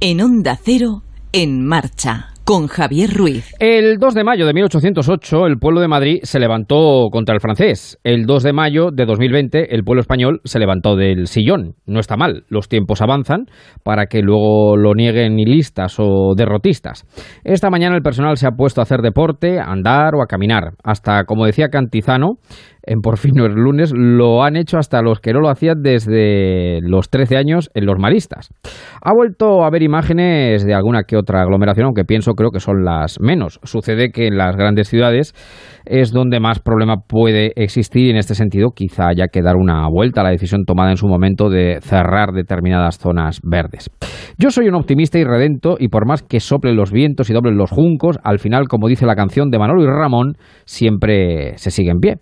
En Onda Cero, en marcha con Javier Ruiz. El 2 de mayo de 1808 el pueblo de Madrid se levantó contra el francés. El 2 de mayo de 2020 el pueblo español se levantó del sillón. No está mal, los tiempos avanzan para que luego lo nieguen listas o derrotistas. Esta mañana el personal se ha puesto a hacer deporte, a andar o a caminar. Hasta, como decía Cantizano, en Por fin no es lunes, lo han hecho hasta los que no lo hacían desde los 13 años en los maristas. Ha vuelto a ver imágenes de alguna que otra aglomeración, aunque pienso creo que son las menos. Sucede que en las grandes ciudades es donde más problema puede existir y en este sentido quizá haya que dar una vuelta a la decisión tomada en su momento de cerrar determinadas zonas verdes. Yo soy un optimista y redento y por más que soplen los vientos y doblen los juncos, al final, como dice la canción de Manolo y Ramón, siempre se sigue en pie.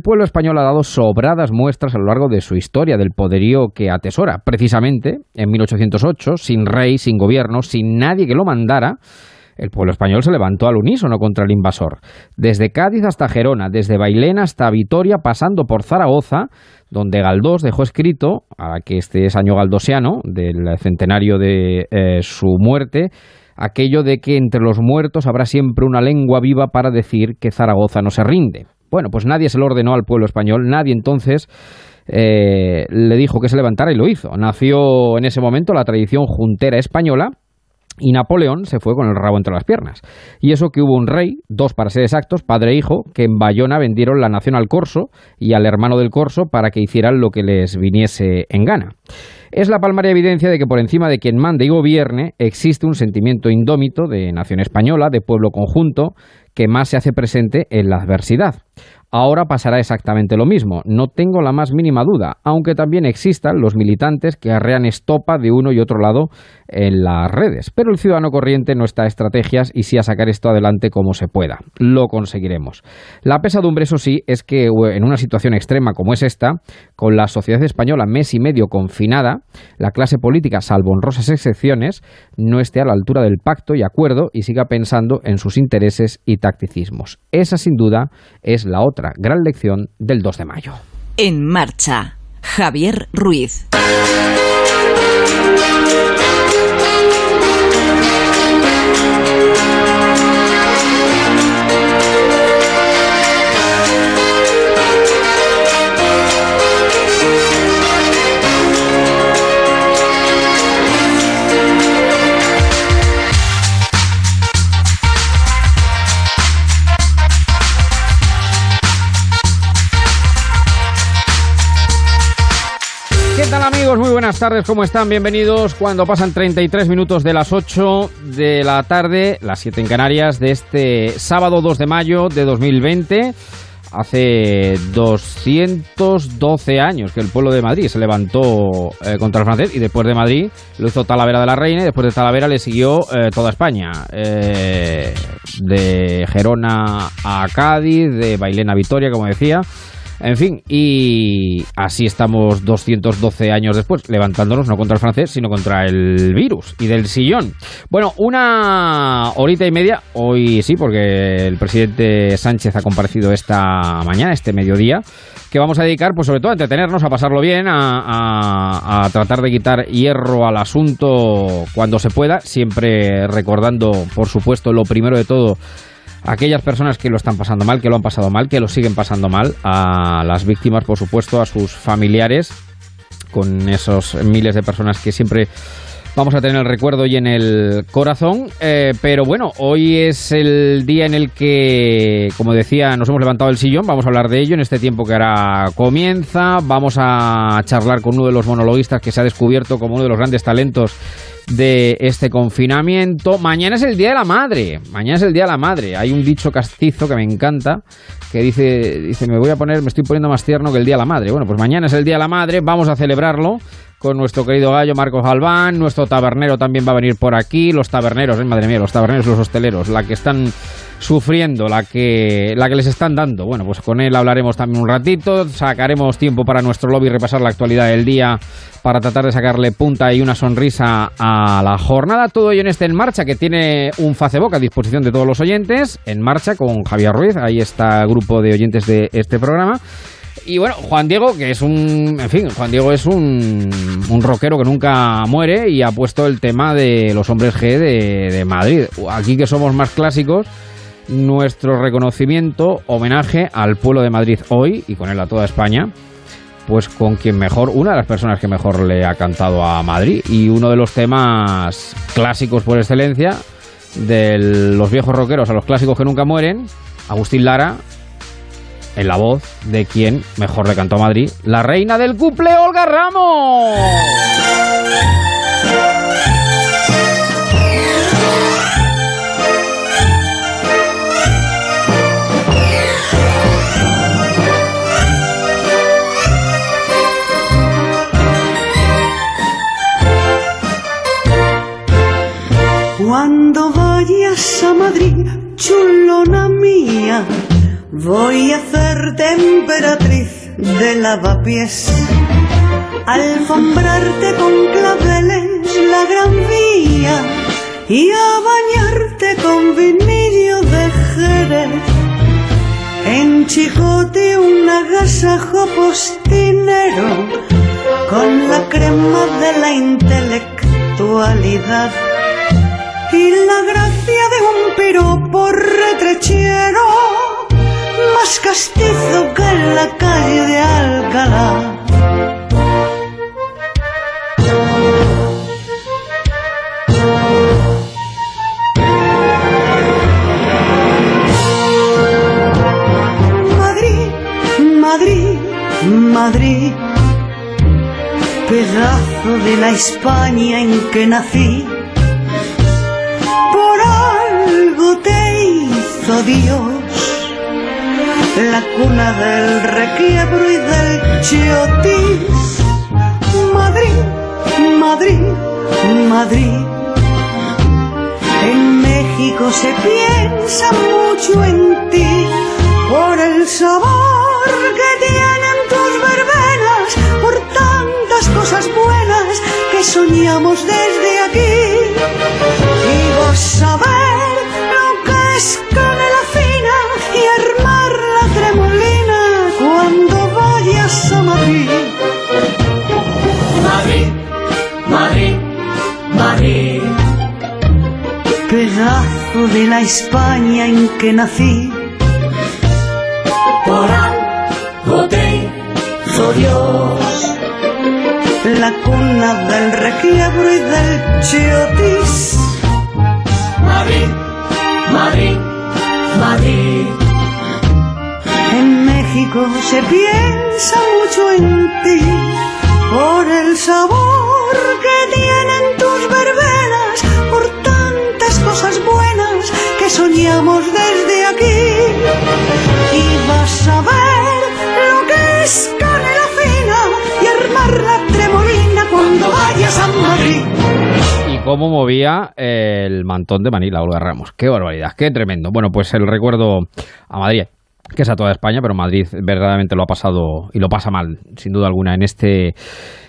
Pueblo español ha dado sobradas muestras a lo largo de su historia del poderío que atesora. Precisamente, en 1808, sin rey, sin gobierno, sin nadie que lo mandara, el pueblo español se levantó al unísono contra el invasor. Desde Cádiz hasta Gerona, desde Bailén hasta Vitoria, pasando por Zaragoza, donde Galdós dejó escrito, a que este es año galdosiano, del centenario de eh, su muerte, aquello de que entre los muertos habrá siempre una lengua viva para decir que Zaragoza no se rinde. Bueno, pues nadie se lo ordenó al pueblo español, nadie entonces eh, le dijo que se levantara y lo hizo. Nació en ese momento la tradición juntera española y Napoleón se fue con el rabo entre las piernas. Y eso que hubo un rey, dos para ser exactos, padre e hijo, que en Bayona vendieron la nación al corso y al hermano del corso para que hicieran lo que les viniese en gana. Es la palmaria evidencia de que por encima de quien mande y gobierne existe un sentimiento indómito de nación española, de pueblo conjunto, que más se hace presente en la adversidad. Ahora pasará exactamente lo mismo, no tengo la más mínima duda, aunque también existan los militantes que arrean estopa de uno y otro lado en las redes. Pero el ciudadano corriente no está a estrategias y sí a sacar esto adelante como se pueda. Lo conseguiremos. La pesadumbre, eso sí, es que en una situación extrema como es esta, con la sociedad española mes y medio confinada, la clase política, salvo honrosas excepciones, no esté a la altura del pacto y acuerdo y siga pensando en sus intereses y tacticismos. Esa sin duda es la otra gran lección del 2 de mayo. En marcha, Javier Ruiz. Amigos? Muy buenas tardes, ¿cómo están? Bienvenidos cuando pasan 33 minutos de las 8 de la tarde, las 7 en Canarias, de este sábado 2 de mayo de 2020. Hace 212 años que el pueblo de Madrid se levantó eh, contra el francés y después de Madrid lo hizo Talavera de la Reina y después de Talavera le siguió eh, toda España. Eh, de Gerona a Cádiz, de Bailén a Vitoria, como decía. En fin, y así estamos 212 años después, levantándonos no contra el francés, sino contra el virus y del sillón. Bueno, una horita y media, hoy sí, porque el presidente Sánchez ha comparecido esta mañana, este mediodía, que vamos a dedicar, pues sobre todo a entretenernos, a pasarlo bien, a, a tratar de quitar hierro al asunto cuando se pueda, siempre recordando, por supuesto, lo primero de todo, aquellas personas que lo están pasando mal, que lo han pasado mal, que lo siguen pasando mal, a las víctimas, por supuesto, a sus familiares, con esos miles de personas que siempre vamos a tener el recuerdo y en el corazón. Eh, pero bueno, hoy es el día en el que, como decía, nos hemos levantado el sillón. Vamos a hablar de ello en este tiempo que ahora comienza. Vamos a charlar con uno de los monologuistas que se ha descubierto como uno de los grandes talentos de este confinamiento. Mañana es el Día de la Madre. Mañana es el Día de la Madre. Hay un dicho castizo que me encanta que dice, dice, me voy a poner, me estoy poniendo más tierno que el Día de la Madre. Bueno, pues mañana es el Día de la Madre, vamos a celebrarlo con nuestro querido gallo Marcos Galván, nuestro tabernero también va a venir por aquí, los taberneros, eh, madre mía, los taberneros, los hosteleros, la que están sufriendo, la que, la que les están dando. Bueno, pues con él hablaremos también un ratito, sacaremos tiempo para nuestro lobby repasar la actualidad del día para tratar de sacarle punta y una sonrisa a la jornada. Todo ello en este En Marcha, que tiene un Facebook a disposición de todos los oyentes. En Marcha con Javier Ruiz, ahí está el grupo de oyentes de este programa. Y bueno, Juan Diego, que es un. En fin, Juan Diego es un, un rockero que nunca muere y ha puesto el tema de los hombres G de, de Madrid. Aquí que somos más clásicos, nuestro reconocimiento, homenaje al pueblo de Madrid hoy y con él a toda España. Pues con quien mejor, una de las personas que mejor le ha cantado a Madrid y uno de los temas clásicos por excelencia de los viejos rockeros a los clásicos que nunca mueren, Agustín Lara en la voz de quien mejor le cantó a Madrid, la reina del cumple, Olga Ramos. Lavapiés, alfombrarte con claveles la gran vía y a bañarte con vinillo de Jerez. En Chicote un agasajo postinero con la crema de la intelectualidad y la gracia de un piropo retrechero, más castizo que en la calle de Alcalá. Madrid, Madrid, Madrid, pedazo de la España en que nací por algo te hizo Dios, la cuna del requiebro y del chiotis. Madrid, Madrid, Madrid. En México se piensa mucho en ti por el sabor que tienen tus verbenas, por tantas cosas buenas que soñamos desde aquí. Y vas a Pedazo de la España en que nací. Por algo te hizo Dios. La cuna del requiebro y del chiotis. Madrid, Madrid, Madrid. En México se piensa mucho en ti por el sabor que tienen soñamos desde aquí. Y vas a ver lo que es canela fina y armar la tremolina cuando vayas a Madrid. y cómo movía el mantón de Manila, Olga Ramos. Qué barbaridad, qué tremendo. Bueno, pues el recuerdo a Madrid, que es a toda España, pero Madrid verdaderamente lo ha pasado y lo pasa mal, sin duda alguna, en este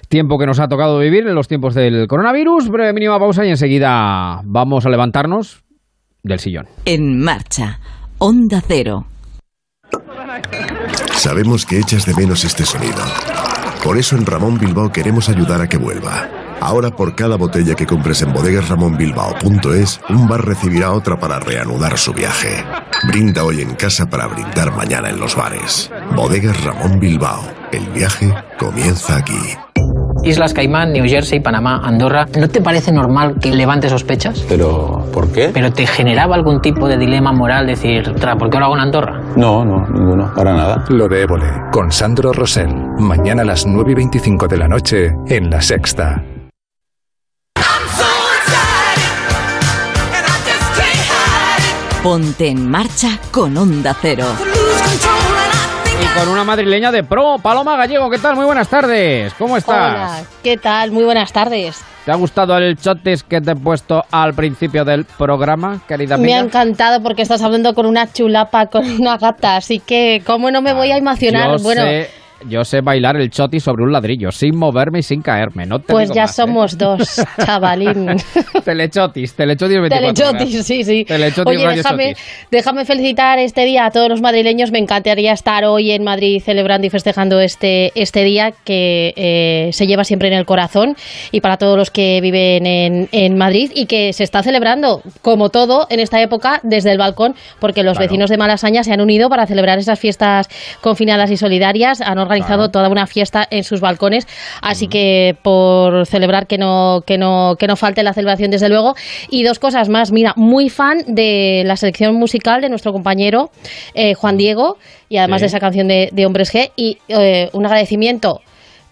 tiempo que nos ha tocado vivir, en los tiempos del coronavirus. Breve mínima pausa y enseguida vamos a levantarnos del sillón. En marcha. Onda Cero. Sabemos que echas de menos este sonido. Por eso en Ramón Bilbao queremos ayudar a que vuelva. Ahora por cada botella que compres en bodegasramonbilbao.es, un bar recibirá otra para reanudar su viaje. Brinda hoy en casa para brindar mañana en los bares. Bodegas Ramón Bilbao. El viaje comienza aquí. Islas Caimán, New Jersey, Panamá, Andorra. ¿No te parece normal que levante sospechas? ¿Pero por qué? ¿Pero te generaba algún tipo de dilema moral decir, "Tra, ¿por qué lo hago en Andorra? No, no, ninguno, para nada. Lo de Évole, con Sandro Rosell. Mañana a las 9 y 25 de la noche en La Sexta. Ponte en marcha con Onda Cero. Y con una madrileña de pro, Paloma Gallego, ¿qué tal? Muy buenas tardes. ¿Cómo estás? Hola, ¿qué tal? Muy buenas tardes. ¿Te ha gustado el chotis que te he puesto al principio del programa, querida Me amiga? ha encantado porque estás hablando con una chulapa, con una gata, así que cómo no me voy a emocionar. Yo bueno, sé yo sé bailar el choti sobre un ladrillo, sin moverme y sin caerme. No te Pues ya más, ¿eh? somos dos, chavalín. Telechotis, telechotis 24 Telechotis, horas. sí, sí. Telechotis, Oye, déjame, déjame felicitar este día a todos los madrileños. Me encantaría estar hoy en Madrid celebrando y festejando este, este día que eh, se lleva siempre en el corazón y para todos los que viven en, en Madrid y que se está celebrando, como todo, en esta época desde el balcón, porque los Claro. vecinos de Malasaña se han unido para celebrar esas fiestas confinadas y solidarias. Han organizado toda una fiesta en sus balcones, así que por celebrar que no, que no, que no falte la celebración desde luego. Y dos cosas más, mira, muy fan de la selección musical de nuestro compañero eh, Juan Diego y además Sí. de esa canción de, de Hombres G y eh, un agradecimiento.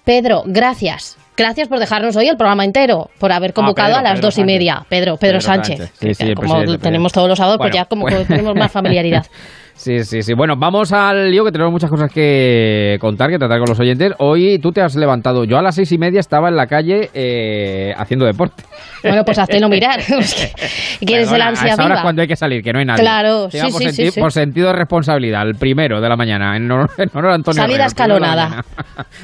Pedro, gracias. Gracias por dejarnos hoy el programa entero, por haber convocado Pedro, a las Pedro dos y media. Pedro, Pedro, Pedro Sánchez. Sánchez. Sí, que sí, el como tenemos todos los sábados, pues Bueno, ya como pues- tenemos más familiaridad. Sí, sí, sí. Bueno, vamos al lío que tenemos muchas cosas que contar, que tratar con los oyentes. Hoy tú te has levantado. Yo a las seis y media estaba en la calle eh, haciendo deporte. Bueno, pues hazlo mirar. ¿Quieres el ansia a esa hora es cuando hay que salir, que no hay nadie. Claro, Diga, sí, por, sí, senti- sí, sí. por sentido de responsabilidad, el primero de la mañana, en honor, en honor a Antonio Salida escalonada.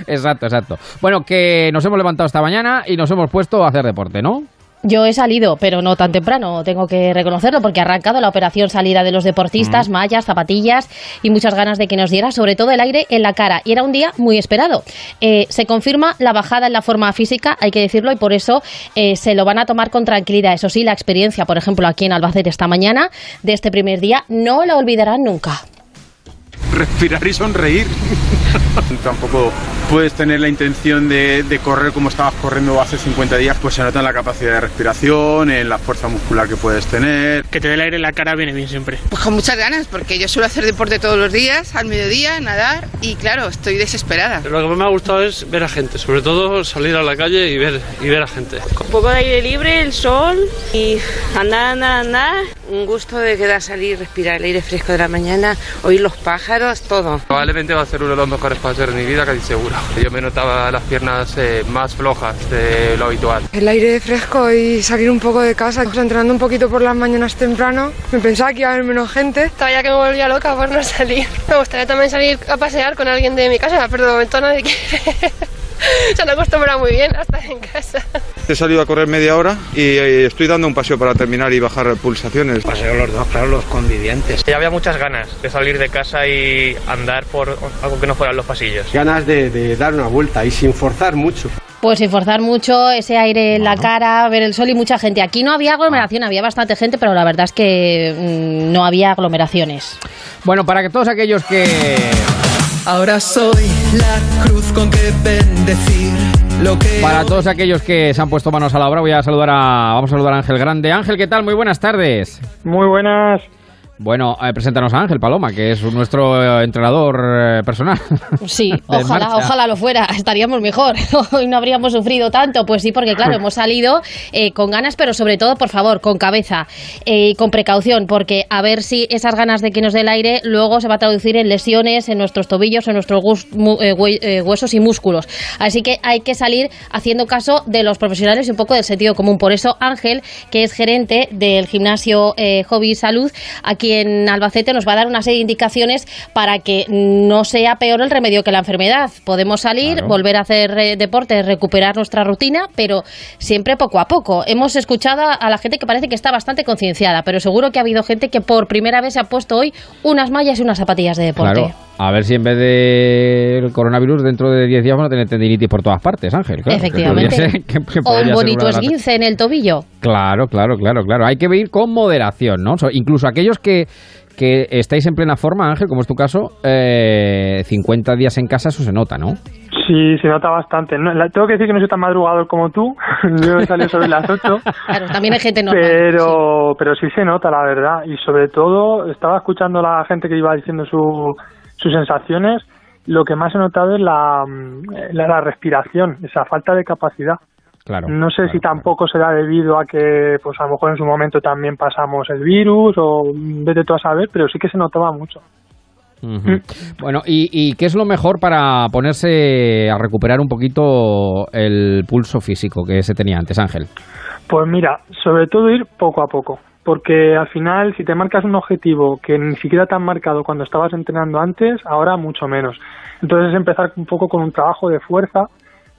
exacto, exacto. Bueno, que nos hemos levantado esta mañana y nos hemos puesto a hacer deporte, ¿no? Yo he salido, pero no tan temprano, tengo que reconocerlo, porque ha arrancado la operación salida de los deportistas, mallas, zapatillas y muchas ganas de que nos diera sobre todo el aire en la cara. Y era un día muy esperado. Eh, se confirma la bajada en la forma física, hay que decirlo, y por eso eh, se lo van a tomar con tranquilidad. Eso sí, la experiencia, por ejemplo, aquí en Albacete esta mañana, de este primer día, no la olvidarán nunca. Respirar y sonreír. Tampoco puedes tener la intención de, de correr como estabas corriendo hace 50 días, pues se nota en la capacidad de respiración, en la fuerza muscular que puedes tener. Que te dé el aire en la cara viene bien siempre. Pues con muchas ganas, porque yo suelo hacer deporte todos los días, al mediodía, nadar, y claro, estoy desesperada. Lo que más me ha gustado es ver a gente, sobre todo salir a la calle y ver, y ver a gente. Un poco de aire libre, el sol y andar, andar, andar. Un gusto de quedar salir, respirar el aire fresco de la mañana, oír los pájaros, todo. Probablemente va a ser uno de los mejores paseos de mi vida, casi seguro. Yo me notaba las piernas eh, más flojas de lo habitual. El aire fresco y salir un poco de casa, entrenando un poquito por las mañanas temprano. Me pensaba que iba a haber menos gente. Estaba ya que me volvía loca por no salir. Me gustaría también salir a pasear con alguien de mi casa, pero de momento nadie quiere. Se han acostumbrado muy bien a estar en casa. He salido a correr media hora y eh, estoy dando un paseo para terminar y bajar pulsaciones. Paseo los dos, claro, los convivientes. Ya había muchas ganas de salir de casa y andar por algo que no fueran los pasillos. Ganas de, de dar una vuelta y sin forzar mucho. Pues sin forzar mucho, ese aire en la cara, ver el sol y mucha gente. Aquí no había aglomeración, había bastante gente, pero la verdad es que mm, no había aglomeraciones. Bueno, para que todos aquellos que Ahora soy la cruz con que bendecir lo que. Para todos aquellos que se han puesto manos a la obra, voy a saludar a vamos a saludar a Ángel Grande. Ángel, ¿qué tal? Muy buenas tardes. Muy buenas. Bueno, eh, preséntanos a Ángel Paloma, que es nuestro eh, entrenador eh, personal. Sí, ojalá, marcha. ojalá lo fuera, estaríamos mejor. Hoy no habríamos sufrido tanto. Pues sí, porque claro, hemos salido eh, con ganas, pero sobre todo, por favor, con cabeza y con precaución, porque a ver si esas ganas de que nos dé el aire luego se va a traducir en lesiones en nuestros tobillos, en nuestros huesos y músculos. Así que hay que salir haciendo caso de los profesionales y un poco del sentido común. Por eso, Ángel, que es gerente del gimnasio Hobby Salud, aquí en Albacete, nos va a dar una serie de indicaciones para que no sea peor el remedio que la enfermedad. Podemos salir, Claro. volver a hacer eh, deporte, recuperar nuestra rutina, pero siempre poco a poco. Hemos escuchado a la gente que parece que está bastante concienciada, pero seguro que ha habido gente que por primera vez se ha puesto hoy unas mallas y unas zapatillas de deporte. Claro. A ver si en vez del coronavirus dentro de 10 días van a tener tendinitis por todas partes, Ángel. Claro, que Efectivamente. podría ser- que- que o ser bonito de esguince en el tobillo. Claro, claro, claro, claro. Hay que ir con moderación, ¿no? So- incluso aquellos que, que estáis en plena forma, Ángel, como es tu caso, eh, 50 días en casa, eso se nota, ¿no? Sí, se nota bastante. No, la- tengo que decir que no soy tan madrugador como tú. Yo he salido sobre las 8. Claro, también hay gente normal. Pero, pero sí se nota, la verdad. Y sobre todo, estaba escuchando a la gente que iba diciendo su- sus sensaciones. Lo que más he notado es la, mm, la, la respiración, esa falta de capacidad. Claro. No sé si tampoco será debido a que, pues a lo mejor en su momento también pasamos el virus o mm, vete tú a saber, pero sí que se notaba mucho. Ujú. Bueno, ¿y, y qué es lo mejor para ponerse a recuperar un poquito el pulso físico que se tenía antes, Ángel? Pues mira, sobre todo ir poco a poco, porque al final si te marcas un objetivo que ni siquiera te han marcado cuando estabas entrenando antes, ahora mucho menos. Entonces empezar un poco con un trabajo de fuerza,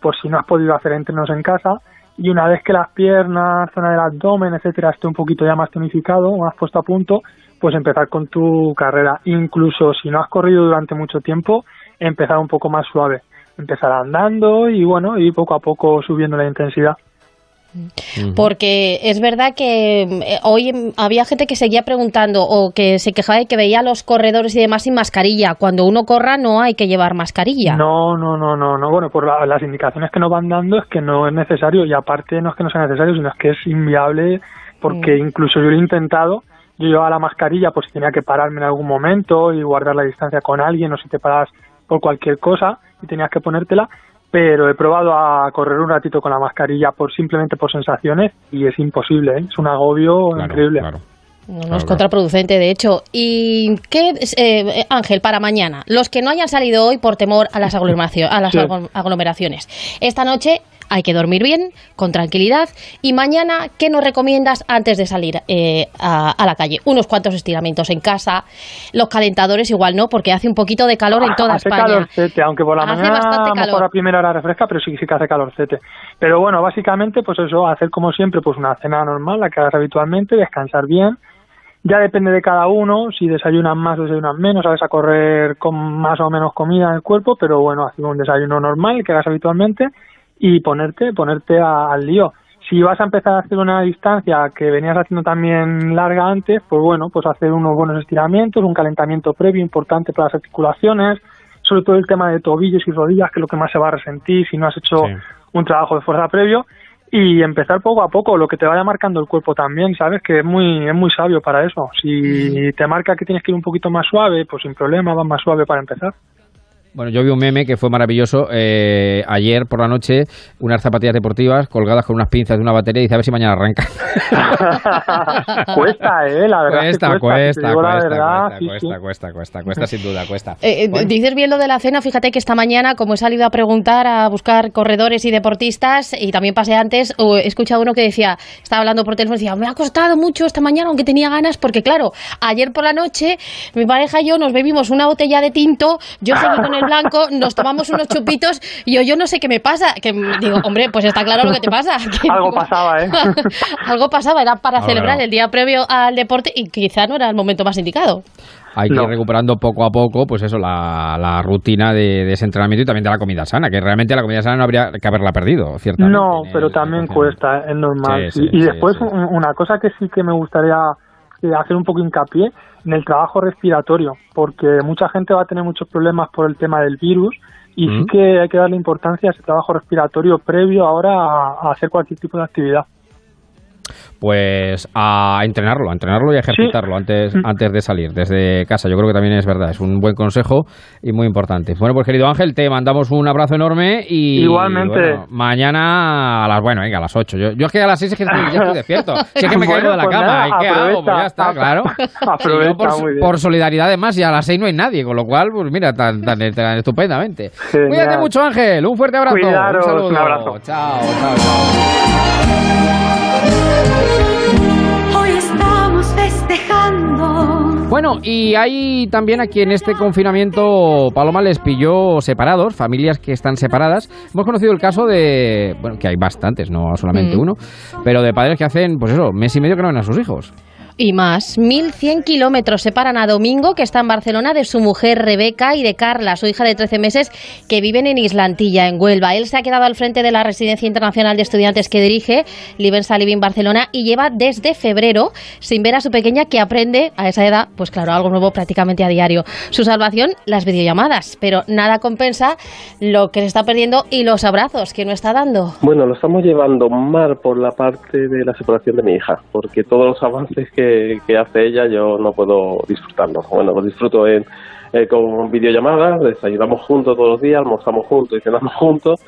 por si no has podido hacer entrenos en casa, y una vez que las piernas, zona del abdomen, etcétera, esté un poquito ya más tonificado, más puesto a punto, pues empezar con tu carrera. Incluso si no has corrido durante mucho tiempo, empezar un poco más suave. Empezar andando y bueno, y poco a poco subiendo la intensidad. Porque es verdad que eh, hoy había gente que seguía preguntando o que se quejaba de que veía a los corredores y demás sin mascarilla. Cuando uno corra no hay que llevar mascarilla. No, no, no, no, no. Bueno, por la- las indicaciones que nos van dando es que no es necesario y aparte no es que no sea necesario, sino es que es inviable porque incluso yo lo he intentado. Yo llevaba la mascarilla por si tenía que pararme en algún momento y guardar la distancia con alguien o si te paras por cualquier cosa y tenías que ponértela, pero he probado a correr un ratito con la mascarilla por simplemente por sensaciones y es imposible, ¿eh? es un agobio increíble. No, es contraproducente, de hecho. ¿Y qué, eh, Ángel, para mañana? Los que no hayan salido hoy por temor a las, aglomeracio- a las Sí. aglomeraciones. Esta noche hay que dormir bien, con tranquilidad. Y mañana, ¿qué nos recomiendas antes de salir eh, a, a la calle? Unos cuantos estiramientos en casa. Los calentadores igual no, porque hace un poquito de calor en toda hace España. calorcete, aunque por la Hace mañana bastante a lo mejor calor. a primera hora refresca, pero sí, sí que hace calorcete. Pero bueno, básicamente, pues eso, hacer como siempre, pues una cena normal, la que hagas habitualmente, descansar bien. Ya depende de cada uno, si desayunan más o desayunan menos, sabes a correr con más o menos comida en el cuerpo, pero bueno, hacer un desayuno normal que hagas habitualmente y ponerte, ponerte a- al lío. Si vas a empezar a hacer una distancia que venías haciendo también larga antes, pues bueno, pues hacer unos buenos estiramientos, un calentamiento previo importante para las articulaciones, sobre todo el tema de tobillos y rodillas, que es lo que más se va a resentir si no has hecho un trabajo de fuerza previo, y empezar poco a poco, lo que te vaya marcando el cuerpo también, ¿sabes? Que es muy, es muy sabio para eso. Si te marca que tienes que ir un poquito más suave, pues sin problema, vas más suave para empezar. Bueno, yo vi un meme que fue maravilloso eh, ayer por la noche, unas zapatillas deportivas colgadas con unas pinzas de una batería y dice a ver si mañana arranca. cuesta, ¿eh? La verdad que Cuesta, cuesta. cuesta, digo la cuesta, verdad, cuesta, sí, cuesta, sí. cuesta, cuesta, cuesta, sin duda, cuesta. Eh, eh, Dices bien lo de la cena, fíjate que esta mañana, como he salido a preguntar, a buscar corredores y deportistas, y también pasé antes, o he escuchado uno que decía, estaba hablando por teléfono, y decía, me ha costado mucho esta mañana, aunque tenía ganas, porque claro, ayer por la noche, mi pareja y yo nos bebimos una botella de tinto, yo seguí con el blanco, nos tomamos unos chupitos, y yo, yo no sé qué me pasa, que digo, hombre, pues está claro lo que te pasa. que- Algo pasaba, ¿eh? Algo pasaba, era para No, celebrar no. el día previo al deporte, y quizá no era el momento más indicado. Hay que ir recuperando poco a poco, pues eso, la, la rutina de, de ese entrenamiento y también de la comida sana, que realmente la comida sana no habría que haberla perdido, ciertamente. No, pero también cuesta, es normal. Sí, sí, y y sí, después un- una cosa que sí que me gustaría hacer un poco hincapié en el trabajo respiratorio, porque mucha gente va a tener muchos problemas por el tema del virus y sí Mm. que hay que darle importancia a ese trabajo respiratorio previo ahora a, a hacer cualquier tipo de actividad. Pues a entrenarlo, a entrenarlo y a ejercitarlo antes, Mm. antes de salir desde casa. Yo creo que también es verdad, es un buen consejo y muy importante. Bueno, pues querido Ángel, te mandamos un abrazo enorme y Igualmente. bueno, mañana a las, bueno, venga, a las 8. Yo, yo es que a las 6 es que estoy, ya estoy despierto. Si es que me Bueno, caigo de la pues cama, nada, ¿y qué hago? Pues ya está, claro. Aprovecha, Sí, por, muy bien. por solidaridad además y a las 6 no hay nadie, con lo cual, pues mira, tan, tan, tan estupendamente. Genial. Cuídate mucho, Ángel. Un fuerte abrazo. Cuidaros, un saludo. un abrazo. Chao, chao, chao. Bueno, y hay también aquí en este confinamiento, Paloma les pilló separados, familias que están separadas. Hemos conocido el caso de, bueno, que hay bastantes, no solamente Mm. uno, pero de padres que hacen, pues eso, mes y medio que no ven a sus hijos. Y más, 1.100 kilómetros separan a Domingo, que está en Barcelona, de su mujer Rebeca y de Carla, su hija de 13 meses, que viven en Islantilla, en Huelva. Él se ha quedado al frente de la Residencia Internacional de Estudiantes que dirige, Livensa Living Barcelona, y lleva desde febrero sin ver a su pequeña, que aprende a esa edad, pues claro, algo nuevo prácticamente a diario. Su salvación, las videollamadas, pero nada compensa lo que se está perdiendo y los abrazos que no está dando. Bueno, lo estamos llevando mal por la parte de la separación de mi hija, porque todos los avances que, que hace ella yo no puedo disfrutarlos. Bueno, los disfruto en, eh, con videollamadas, desayunamos juntos todos los días, almorzamos juntos y cenamos juntos,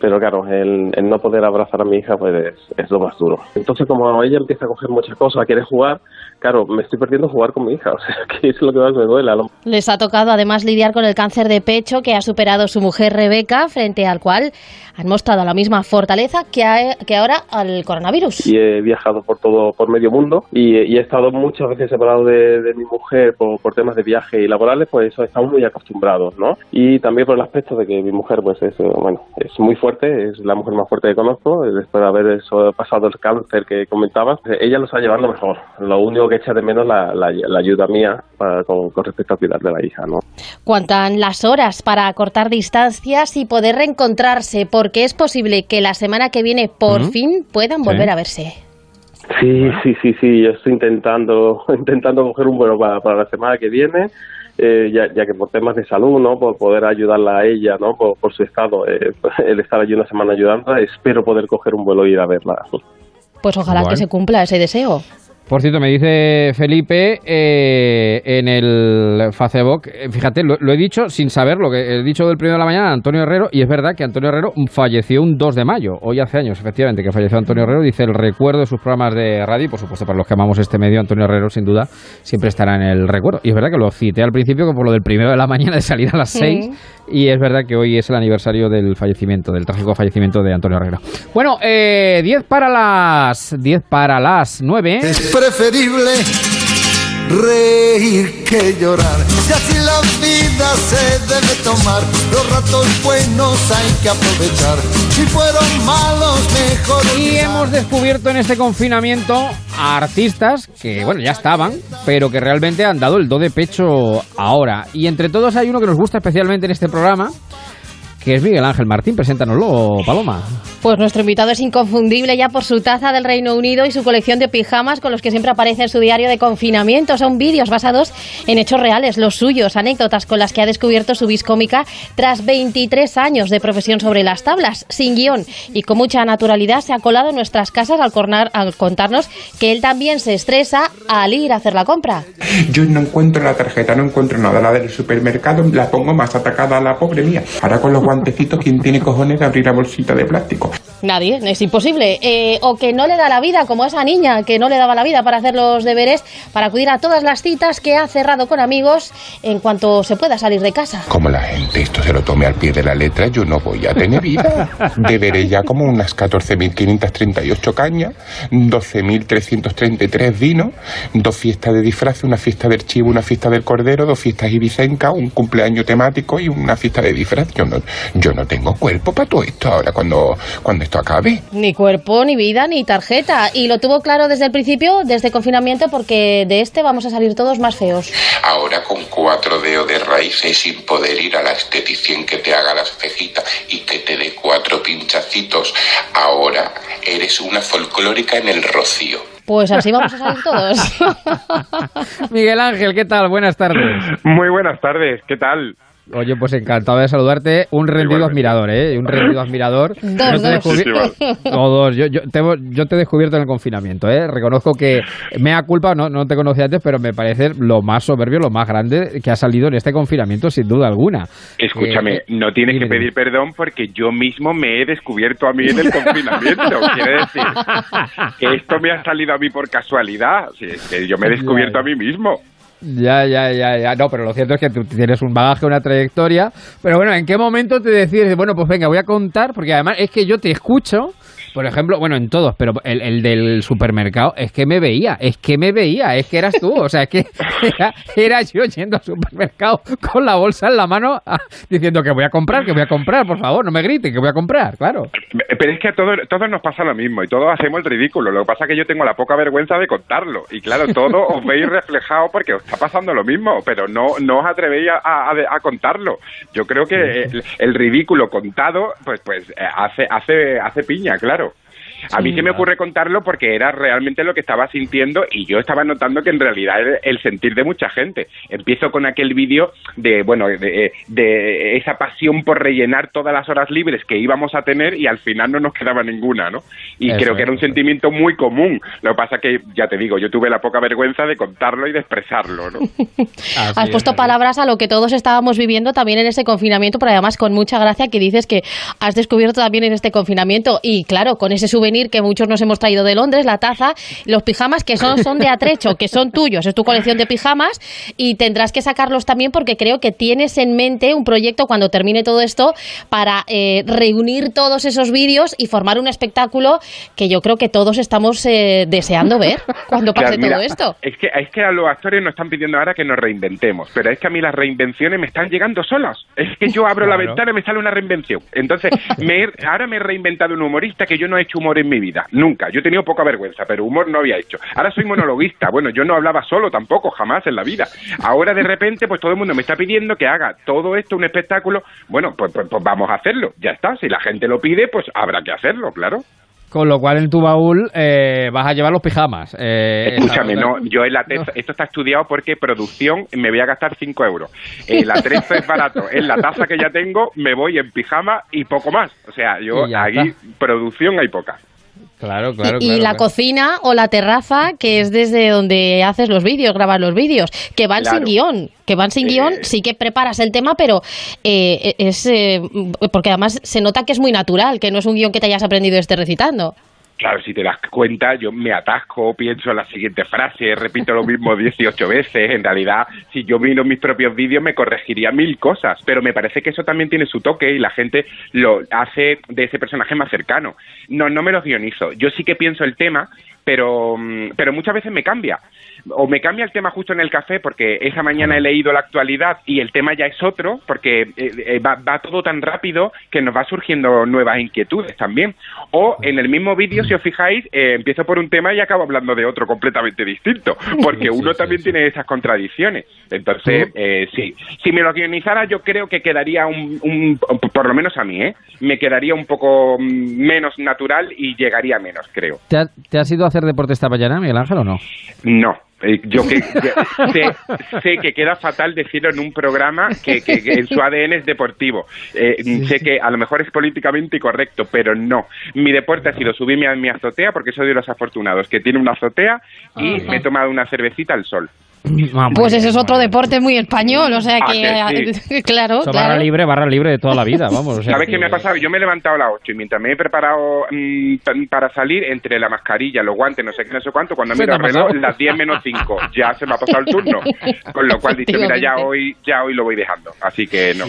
pero claro, el, el no poder abrazar a mi hija pues es, es lo más duro. Entonces como ella empieza a coger muchas cosas, quiere jugar, claro, me estoy perdiendo jugar con mi hija, o sea, que es lo que más me duele. Les ha tocado además lidiar con el cáncer de pecho que ha superado su mujer Rebeca, frente al cual han mostrado la misma fortaleza que, que ahora al coronavirus. y he viajado por todo, por medio mundo y, y he estado muchas veces separado de, de mi mujer por, por temas de viaje y laborales, pues eso estamos muy acostumbrados, ¿no? Y también por el aspecto de que mi mujer, pues es, eh, bueno, es muy fuerte, es la mujer más fuerte que conozco, después de haber eso, pasado el cáncer que comentabas, eh, ella lo está llevando mejor. Lo único que echa de menos la, la, la ayuda mía para- con, con respecto a cuidar de la hija, ¿no? Cuantan las horas para acortar distancias y poder reencontrarse, porque es posible que la semana que viene por fin puedan Sí. volver a verse. Sí, sí, sí, sí, yo estoy intentando, intentando coger un vuelo para, para la semana que viene, eh, ya, ya que por temas de salud, ¿no? Por poder ayudarla a ella, ¿no? Por, por su estado, eh, el estar allí una semana ayudándola, espero poder coger un vuelo e ir a verla. Pues ojalá Igual. que se cumpla ese deseo. Por cierto, me dice Felipe eh, en el Facebook, eh, fíjate, lo, lo he dicho sin saber lo que he dicho del primero de la mañana, Antonio Herrero, y es verdad que Antonio Herrero falleció un 2 de mayo, hoy hace años, efectivamente, que falleció Antonio Herrero, dice el recuerdo de sus programas de radio, y por supuesto para los que amamos este medio, Antonio Herrero sin duda siempre estará en el recuerdo. Y es verdad que lo cité al principio que por lo del primero de la mañana de salir a las Sí. 6, y es verdad que hoy es el aniversario del fallecimiento, del trágico fallecimiento de Antonio Herrero. Bueno, eh, 10 para las 10 para las 9. Es preferible reír que llorar. Y así la vida se debe tomar. Los ratos buenos hay que aprovechar. Si fueron malos, mejor Y hemos descubierto en este confinamiento a artistas que, bueno, ya estaban, pero que realmente han dado el do de pecho ahora. Y entre todos hay uno que nos gusta especialmente en este programa, que es Miguel Ángel Martín. Preséntanoslo, Paloma. Pues nuestro invitado es inconfundible ya por su taza del Reino Unido y su colección de pijamas con los que siempre aparece en su diario de confinamiento. Son vídeos basados en hechos reales, los suyos, anécdotas con las que ha descubierto su vis cómica tras 23 años de profesión sobre las tablas, sin guion y con mucha naturalidad se ha colado en nuestras casas al, cornar- al contarnos que él también se estresa al ir a hacer la compra. Yo no encuentro la tarjeta, no encuentro nada. La del supermercado la pongo más atacada a la pobre mía. Ahora con los guantecitos, ¿quién tiene cojones de abrir la bolsita de plástico? Nadie, es imposible. Eh, o que no le da la vida, como esa niña que no le daba la vida para hacer los deberes, para acudir a todas las citas que ha cerrado con amigos en cuanto se pueda salir de casa. Como la gente esto se lo tome al pie de la letra, yo no voy a tener vida. Beberé ya como unas 14.538 cañas, 12.333 vinos, dos fiestas de disfraz, una fiesta del chivo, una fiesta del cordero, dos fiestas ibicenca, un cumpleaños temático y una fiesta de disfraz. Yo no, yo no tengo cuerpo para todo esto ahora cuando, cuando esto acabe. Ni cuerpo, ni vida, ni tarjeta. Y lo tuvo claro desde el principio, desde el confinamiento, porque de este vamos a salir todos más feos. Ahora con cuatro dedos de raíces sin poder ir a la esteticien que te haga las cejitas y que te dé cuatro pinchacitos. Ahora eres una folclórica en el rocío. Pues así vamos a salir todos. Miguel Ángel, ¿qué tal? Buenas tardes. Muy buenas tardes, ¿qué tal? Oye, pues encantado de saludarte. Un rendido admirador, ¿eh? Un rendido admirador. Dos, Yo te he dos. descubri- O dos. Yo, yo te, yo te he descubierto en el confinamiento, ¿eh? Reconozco que me ha culpa, no, no te conocía antes, pero me parece lo más soberbio, lo más grande que ha salido en este confinamiento, sin duda alguna. Escúchame, Eh, no tienes que pedir perdón porque yo mismo me he descubierto a mí en el confinamiento. Quiere decir que esto me ha salido a mí por casualidad. Sí, es que yo me he descubierto a mí mismo. Ya, ya, ya, ya. No, pero lo cierto es que tú tienes un bagaje, una trayectoria. Pero bueno, ¿en qué momento te decides, bueno, pues venga, voy a contar? Porque además es que yo te escucho, por ejemplo, bueno, en todos, pero el, el del supermercado, es que me veía, es que me veía, es que eras tú. O sea, es que era, era yo yendo al supermercado con la bolsa en la mano ah, diciendo que voy a comprar, que voy a comprar, por favor, no me griten, que voy a comprar, claro. Pero es que a todos, todos nos pasa lo mismo y todos hacemos el ridículo. Lo que pasa es que yo tengo la poca vergüenza de contarlo. Y claro, todo os veis reflejado porque os está pasando lo mismo, pero no, no os atrevéis a, a- a contarlo. Yo creo que el, el ridículo contado, pues, pues eh, hace, hace, hace piña, claro. A mí se me ocurre contarlo porque era realmente lo que estaba sintiendo y yo estaba notando que en realidad era el sentir de mucha gente. Empiezo con aquel vídeo de, bueno, de, de esa pasión por rellenar todas las horas libres que íbamos a tener y al final no nos quedaba ninguna, ¿no? Y Eso creo que era un sentimiento muy común. Lo que pasa que, ya te digo, yo tuve la poca vergüenza de contarlo y de expresarlo, ¿no? Has puesto palabras a lo que todos estábamos viviendo también en ese confinamiento, pero además con mucha gracia que dices que has descubierto también en este confinamiento. Y claro, con ese souvenir que muchos nos hemos traído de Londres, la taza, los pijamas que son, son de atrecho, que son tuyos, es tu colección de pijamas y tendrás que sacarlos también porque creo que tienes en mente un proyecto cuando termine todo esto para eh, reunir todos esos vídeos y formar un espectáculo que yo creo que todos estamos eh, deseando ver cuando pase Claro, mira, todo esto. Es que, es que a los actores nos están pidiendo ahora que nos reinventemos, pero es que a mí las reinvenciones me están llegando solas. Es que yo abro la ventana y me sale una reinvención. Entonces, me he- ahora me he reinventado un humorista que yo no he hecho humor en mi vida, nunca. Yo he tenido poca vergüenza, pero humor no había hecho. Ahora soy monologuista. Bueno, yo no hablaba solo tampoco, jamás en la vida. Ahora de repente, pues todo el mundo me está pidiendo que haga todo esto un espectáculo. Bueno, pues, pues- pues vamos a hacerlo. Ya está. Si la gente lo pide, pues habrá que hacerlo, claro. Con lo cual en tu baúl eh, vas a llevar los pijamas. Eh, Escúchame, no, yo el atrezo, esto está estudiado porque producción me voy a gastar 5 euros. El atrezo es barato. En la taza que ya tengo me voy en pijama y poco más. O sea, yo está. producción hay poca. Claro, claro, y claro, la claro. cocina o la terraza, que es desde donde haces los vídeos, grabas los vídeos, que van Claro. sin guion, que van sin guion, sí que preparas el tema, pero eh, es eh, porque además se nota que es muy natural, que no es un guion que te hayas aprendido este recitando. Claro, si te das cuenta, yo me atasco, pienso en la siguiente frase, repito lo mismo 18 veces. En realidad, si yo miro mis propios vídeos, me corregiría mil cosas. Pero me parece que eso también tiene su toque y la gente lo hace de ese personaje más cercano. No, no me los guionizo. Yo sí que pienso el tema, pero, mm, pero muchas veces me cambia. O me cambia el tema justo en el café porque esa mañana he leído la actualidad y el tema ya es otro, porque eh, eh, va, va todo tan rápido que nos va surgiendo nuevas inquietudes también. O en el mismo vídeo, si os fijáis, eh, empiezo por un tema y acabo hablando de otro completamente distinto, porque uno también tiene esas contradicciones. Entonces, eh, sí, si me lo guionizara yo creo que quedaría un, un- por lo menos a mí, ¿eh? Me quedaría un poco menos natural y llegaría menos, creo. ¿Te, ha- te has ido a hacer deporte esta mañana, Miguel Ángel, o no? No. Eh, Yo que que- sé, sé que queda fatal decirlo en un programa que, que- que en su ADN es deportivo. Eh, sé que a lo mejor es políticamente incorrecto, pero no. Mi deporte ha sido subirme a mi azotea porque soy de los afortunados que tiene una azotea y Ajá. me he tomado una cervecita al sol. Pues ese es otro deporte muy español, o sea Ah, que, claro, barra libre, barra libre de toda la vida, vamos. o sea ¿Sabes que- qué me ha pasado? Yo me he levantado a las 8 y mientras me he preparado mm, para salir, entre la mascarilla, los guantes, no sé qué, no sé cuánto, cuando miro el ha reloj, las 10 menos 5, ya se me ha pasado el turno. Con lo cual he dicho, mira, ya hoy, ya hoy lo voy dejando. Así que no.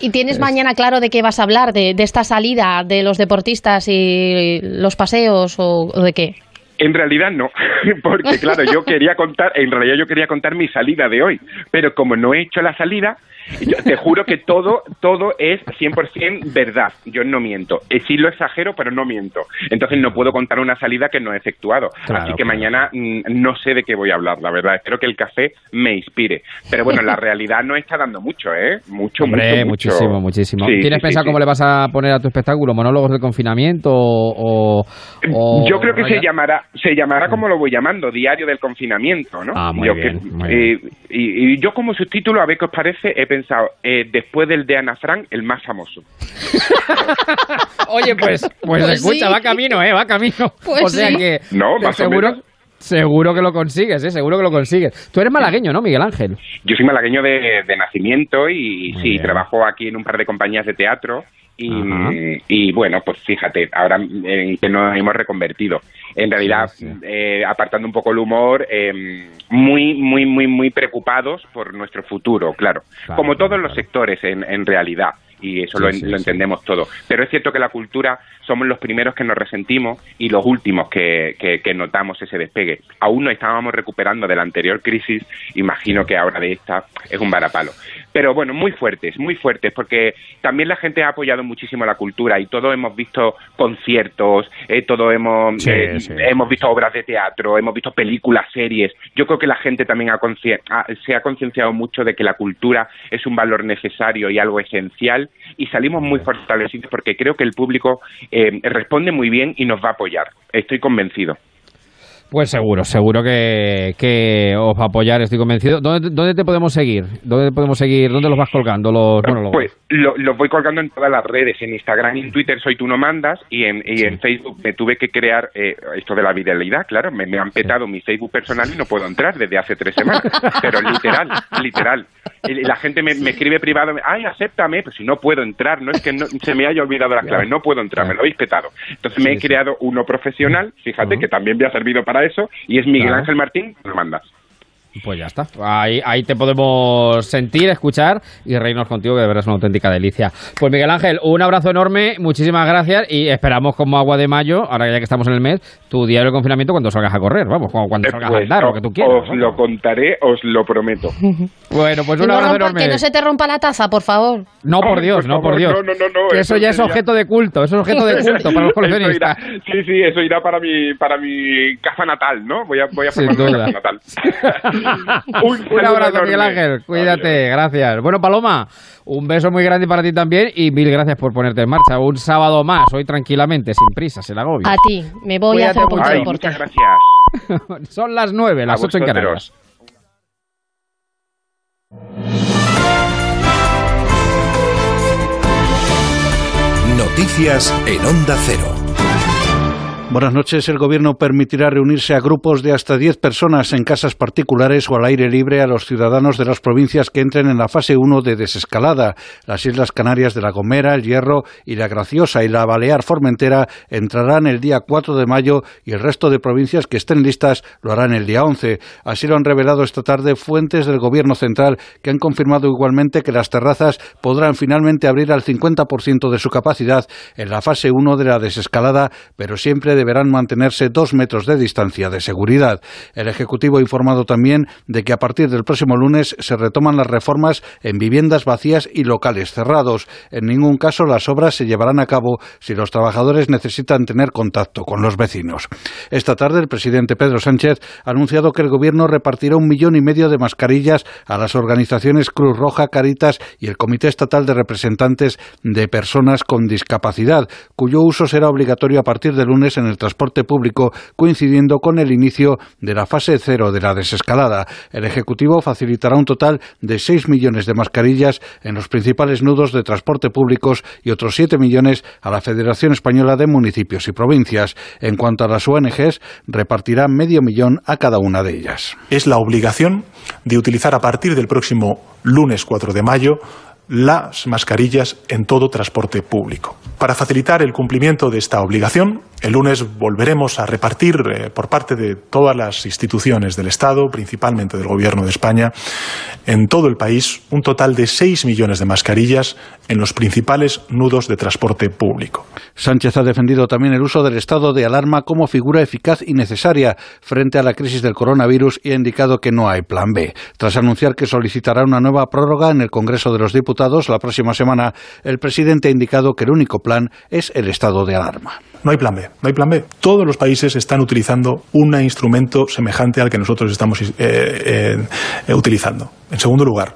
¿Y tienes mañana claro de qué vas a hablar? ¿De, de esta salida de los deportistas y los paseos o, o de qué? En realidad no, porque claro, yo quería contar, en realidad yo quería contar mi salida de hoy, pero como no he hecho la salida, yo te juro que todo, todo es 100% verdad, yo no miento. Eh, sí lo exagero, pero no miento. Entonces no puedo contar una salida que no he efectuado. Claro, Así que claro. mañana mm, no sé de qué voy a hablar, la verdad. Espero que el café me inspire. Pero bueno, la realidad no está dando mucho, ¿eh? Mucho, Hombre, mucho, mucho. muchísimo, muchísimo. Sí, ¿Tienes sí, pensado sí, cómo sí. le vas a poner a tu espectáculo? ¿Monólogos del confinamiento o...? o- Yo creo que se llamará, se llamará como lo voy llamando, Diario del Confinamiento, ¿no? Ah, muy Yo bien, que- muy eh, y, y yo como subtítulo, a ver qué os parece, he pensado, eh, después del de Ana Frank, el más famoso. Oye, pues, pues, Pues escucha, sí. va camino, ¿eh? Va camino. Pues o sea sí. que... No, o seguro, menos. Seguro que lo consigues, ¿eh? Seguro que lo consigues. Tú eres malagueño, ¿no, Miguel Ángel? Yo soy malagueño de, de nacimiento y sí, trabajo aquí en un par de compañías de teatro. Y, y bueno, pues fíjate, ahora en que nos hemos reconvertido. En realidad, eh, apartando un poco el humor, eh, muy, muy, muy, muy preocupados por nuestro futuro, claro. Claro, Como todos los sectores, en, en realidad. Y eso Sí, lo, lo entendemos todo. Pero es cierto que la cultura somos los primeros que nos resentimos y los últimos que, que- que notamos ese despegue. Aún no estábamos recuperando de la anterior crisis, imagino que ahora de esta es un varapalo. Pero bueno, muy fuertes, muy fuertes, porque también la gente ha apoyado muchísimo la cultura y todos hemos visto conciertos, eh, todos hemos, Sí, eh, sí. hemos visto obras de teatro, hemos visto películas, series. Yo creo que la gente también ha- se ha concienciado mucho de que la cultura es un valor necesario y algo esencial y salimos muy fortalecidos porque creo que el público eh, responde muy bien y nos va a apoyar. Estoy convencido. Pues seguro, seguro que, que os va a apoyar, estoy convencido. ¿Dónde, dónde te podemos seguir? ¿Dónde te podemos seguir? ¿Dónde los vas colgando los monólogos? Pues lo, lo voy colgando en todas las redes, en Instagram y en Twitter soy tú no mandas y en, y en Facebook me tuve que crear eh, esto de la viralidad, claro, me, me han petado mi Facebook personal y no puedo entrar desde hace tres semanas, pero literal, literal. La gente me, me escribe privado, ay, acéptame, pues si no puedo entrar, no es que no- se me haya olvidado la clave, no puedo entrar, me lo habéis petado. Entonces me he creado uno profesional, fíjate que también me ha servido para eso, y es Miguel. Ángel Martín, no mandas. Pues ya está. Ahí, ahí te podemos sentir, escuchar y reírnos contigo, que de verdad es una auténtica delicia. Pues Miguel Ángel, un abrazo enorme, muchísimas gracias y esperamos como agua de mayo, ahora ya que estamos en el mes, tu diario de confinamiento cuando salgas a correr, vamos, cuando, cuando salgas a Pues, andar, lo que tú quieras. Os lo contaré, os lo prometo. Bueno, pues un no, abrazo rompa- enorme. que no se te rompa la taza, por favor. No, por Ay, Dios, por no, por Dios. no, no, no, no, que eso eso ya es sería- objeto de culto, eso es objeto de culto para los coleccionistas. irá- sí, sí, eso irá para mi, para mi casa natal, ¿no? Voy a, voy a Sin formar casa natal. Un, abrazo. Miguel Ángel. Cuídate, gracias. Bueno, Paloma, un beso muy grande para ti también y mil gracias por ponerte en marcha. Un sábado más, hoy tranquilamente, sin prisas, el agobio. A ti, me voy a hacer un poquito mucho. de deporte. Muchas gracias. Son las nueve, las ocho en. Canarias. Noticias en Onda Cero. Buenas noches. El Gobierno permitirá reunirse a grupos de hasta 10 personas en casas particulares o al aire libre a los ciudadanos de las provincias que entren en la fase 1 de desescalada. Las Islas Canarias de La Gomera, El Hierro y La Graciosa y la Balear Formentera entrarán el día 4 de mayo y el resto de provincias que estén listas lo harán el día 11. Así lo han revelado esta tarde fuentes del Gobierno central que han confirmado igualmente que las terrazas podrán finalmente abrir al 50% de su capacidad en la fase 1 de la desescalada, pero siempre deberán mantenerse dos metros de distancia de seguridad. El Ejecutivo ha informado también de que a partir del próximo lunes se retoman las reformas en viviendas vacías y locales cerrados. En ningún caso las obras se llevarán a cabo si los trabajadores necesitan tener contacto con los vecinos. Esta tarde el presidente Pedro Sánchez ha anunciado que el Gobierno repartirá un millón y medio de mascarillas a las organizaciones Cruz Roja, Caritas y el Comité Estatal de Representantes de Personas con Discapacidad, cuyo uso será obligatorio a partir de lunes en transporte público, coincidiendo con el inicio de la fase cero de la desescalada. El Ejecutivo facilitará un total de 6 millones de mascarillas en los principales nudos de transporte públicos y otros 7 millones a la Federación Española de Municipios y Provincias. En cuanto a las ONGs, repartirá medio millón a cada una de ellas. es la obligación de utilizar a partir del próximo lunes 4 de mayo las mascarillas en todo transporte público. Para facilitar el cumplimiento de esta obligación, el lunes volveremos a repartir eh, por parte de todas las instituciones del Estado, principalmente del Gobierno de España, en todo el país un total de 6 millones de mascarillas en los principales nudos de transporte público. Sánchez ha defendido también el uso del estado de alarma como figura eficaz y necesaria frente a la crisis del coronavirus y ha indicado que no hay plan B. Tras anunciar que solicitará una nueva prórroga en el Congreso de los Diputados la próxima semana, el presidente ha indicado que el único plan es el estado de alarma. No hay plan B, no hay plan B. Todos los países están utilizando un instrumento semejante al que nosotros estamos eh, eh, utilizando. En segundo lugar,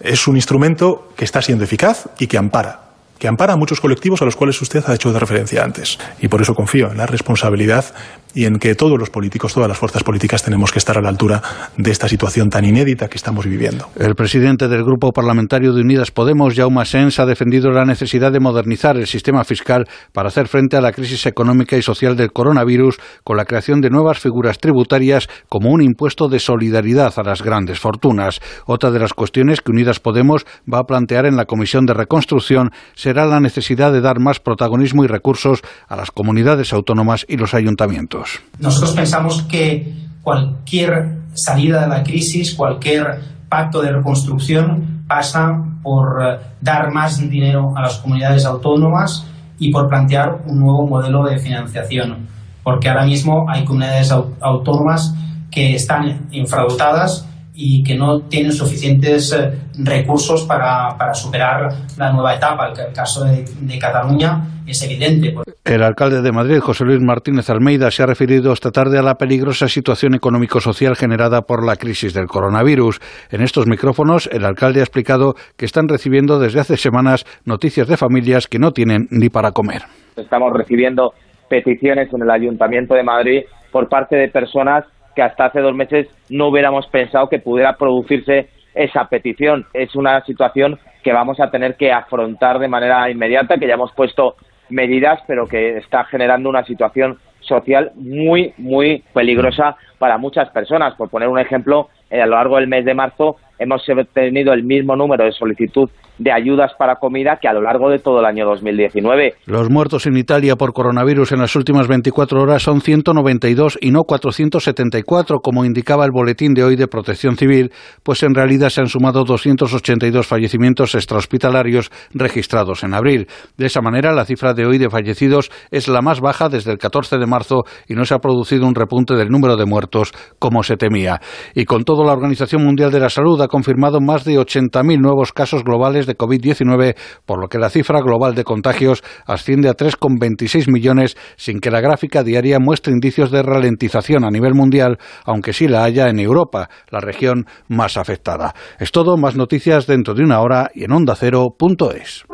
es un instrumento que está siendo eficaz y que ampara que ampara a muchos colectivos a los cuales usted ha hecho referencia antes. Y por eso confío en la responsabilidad y en que todos los políticos, todas las fuerzas políticas tenemos que estar a la altura de esta situación tan inédita que estamos viviendo. El presidente del Grupo Parlamentario de Unidas Podemos, Jaume Sens, ha defendido la necesidad de modernizar el sistema fiscal para hacer frente a la crisis económica y social del coronavirus con la creación de nuevas figuras tributarias como un impuesto de solidaridad a las grandes fortunas. Otra de las cuestiones que Unidas Podemos va a plantear en la Comisión de Reconstrucción será la necesidad de dar más protagonismo y recursos a las comunidades autónomas y los ayuntamientos. Nosotros pensamos que cualquier salida de la crisis, cualquier pacto de reconstrucción pasa por eh, dar más dinero a las comunidades autónomas y por plantear un nuevo modelo de financiación. Porque ahora mismo hay comunidades au- autónomas que están infradotadas y que no tienen suficientes eh, recursos para, para, superar la nueva etapa. El, el caso de, de, Cataluña es evidente. El alcalde de Madrid, José Luis Martínez Almeida, se ha referido esta tarde a la peligrosa situación económico-social generada por la crisis del coronavirus. En estos micrófonos, el alcalde ha explicado que están recibiendo desde hace semanas noticias de familias que no tienen ni para comer. Estamos recibiendo peticiones en el Ayuntamiento de Madrid por parte de personas que hasta hace dos meses no hubiéramos pensado que pudiera producirse esa petición. Es una situación que vamos a tener que afrontar de manera inmediata, que ya hemos puesto medidas, pero que está generando una situación social muy, muy peligrosa para muchas personas. Por poner un ejemplo, eh, a lo largo del mes de marzo hemos tenido el mismo número de solicitud de ayudas para comida que a lo largo de todo el año 2019. Los muertos en Italia por coronavirus en las últimas 24 horas son 192 y no 474, como indicaba el boletín de hoy de Protección Civil, pues en realidad se han sumado 282 fallecimientos extrahospitalarios registrados en abril. De esa manera, la cifra de hoy de fallecidos es la más baja desde el 14 de marzo y no se ha producido un repunte del número de muertos como se temía. Y con todo, la Organización Mundial de la Salud ha confirmado más de 80.000 nuevos casos globales de COVID-19, por lo que la cifra global de contagios asciende a 3,26 millones, sin que la gráfica diaria muestre indicios de ralentización a nivel mundial, aunque sí la haya en Europa, la región más afectada. Es todo, más noticias dentro de una hora y en ondacero.es.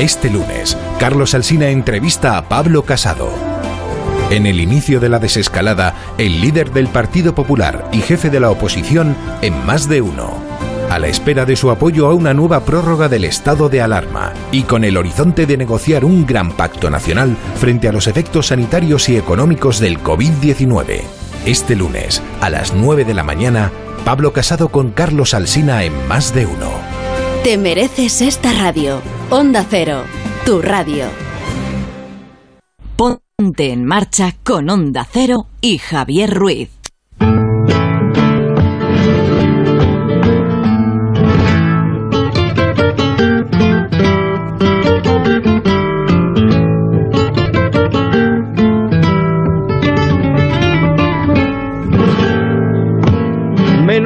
Este lunes, Carlos Alsina entrevista a Pablo Casado. En el inicio de la desescalada, el líder del Partido Popular y jefe de la oposición en más de uno a la espera de su apoyo a una nueva prórroga del estado de alarma y con el horizonte de negociar un gran pacto nacional frente a los efectos sanitarios y económicos del COVID-19. Este lunes, a las 9 de la mañana, Pablo Casado con Carlos Alsina en Más de Uno. Te mereces esta radio. Onda Cero, tu radio. Ponte en marcha con Onda Cero y Javier Ruiz.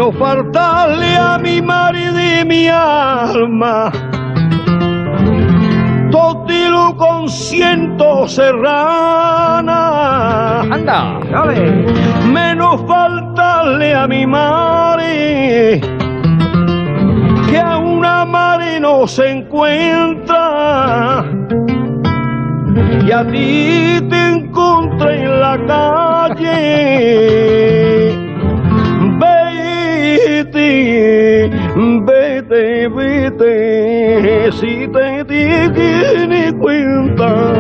No faltarle a mi marido y mi alma. Totilo con ciento serrana. Anda, ¿sabes? Menos faltarle a mi madre que a una madre no se encuentra. Y a ti te encontré en la calle vete, vete, si te cuenta.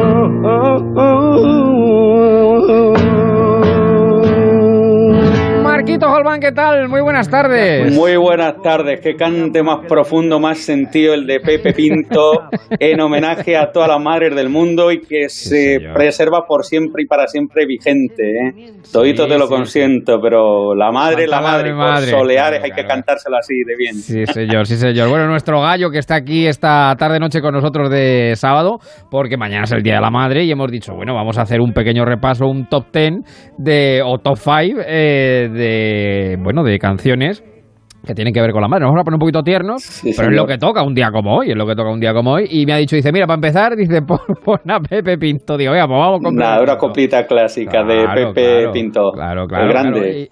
Olván, ¿qué tal? Muy buenas tardes. Muy buenas tardes. Qué cante más profundo, más sentido el de Pepe Pinto en homenaje a todas las madres del mundo y que se preserva por siempre y para siempre vigente. ¿eh? Todito te lo consiento, pero la madre, la madre, madre, por soleares hay que cantárselo así de bien. Sí, señor, sí, señor. Bueno, nuestro gallo que está aquí esta tarde-noche con nosotros de sábado, porque mañana es el Día de la Madre y hemos dicho, bueno, vamos a hacer un pequeño repaso, un top 10 de, o top 5 eh, de bueno, de canciones que tienen que ver con la madre. Nos vamos a poner un poquito tiernos, pero es lo que toca un día como hoy, es lo que toca un día como hoy. Y me ha dicho, dice, mira, para empezar, dice, pon, a Pepe Pinto. Digo, pues vamos con Una, una coplita clásica de Pepe Pinto. Claro, claro. El grande.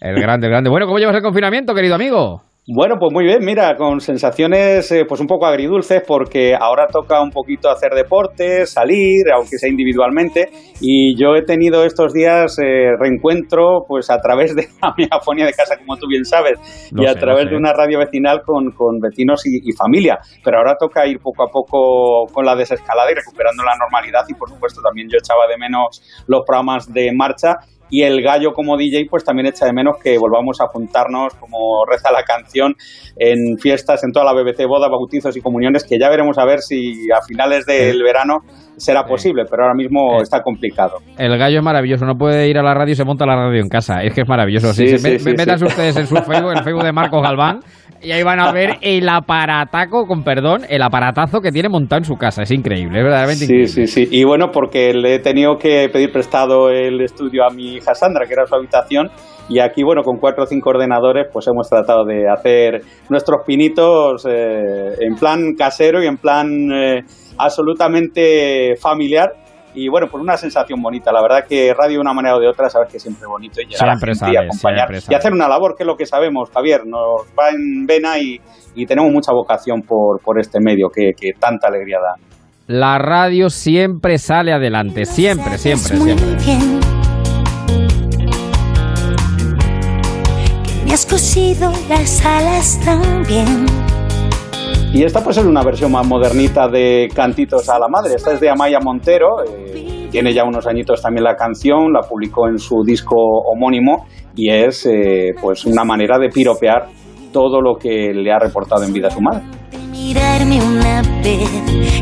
el grande, el grande. Bueno, ¿cómo llevas el confinamiento, querido amigo? Bueno, pues muy bien, mira, con sensaciones eh, pues un poco agridulces porque ahora toca un poquito hacer deporte, salir, aunque sea individualmente, y yo he tenido estos días eh, reencuentro pues a través de la megafonía de casa, como tú bien sabes, y a través de una radio vecinal con, con vecinos y, y, familia, pero ahora toca ir poco a poco con la desescalada y recuperando la normalidad y por supuesto también yo echaba de menos los programas de marcha y el gallo como DJ pues también echa de menos que volvamos a juntarnos como reza la canción en fiestas en toda la BBC, bodas, bautizos y comuniones que ya veremos a ver si a finales del verano será posible, pero ahora mismo está complicado. El gallo es maravilloso, no puede ir a la radio y se monta la radio en casa, es que es maravilloso. Sí, sí, sí, Metan ustedes en su Facebook, el Facebook de Marcos Galván, y ahí van a ver el aparataco, con perdón, el aparatazo que tiene montado en su casa. Es increíble, es verdaderamente sí, increíble. Sí, sí, sí. Y bueno, porque le he tenido que pedir prestado el estudio a mi hija Sandra, que era su habitación, y aquí, bueno, con cuatro o cinco ordenadores, pues hemos tratado de hacer nuestros pinitos eh, en plan casero y en plan eh, absolutamente familiar. Y bueno, pues una sensación bonita. La verdad que radio de una manera o de otra, sabes que siempre es bonito y llegar a la Siempre gente y acompañar. Y hacer una labor que es lo que sabemos, Javier. Nos va en vena y, y tenemos mucha vocación por, por este medio que, que tanta alegría da. La radio siempre sale adelante, siempre, siempre, siempre. Has cosido las alas también. Y esta puede ser una versión más modernita de Cantitos a la Madre. Esta es de Amaya Montero. eh, tiene ya unos añitos también la canción, la publicó en su disco homónimo y es eh, pues una manera de piropear todo lo que le ha reportado en vida su madre. Mirarme una vez,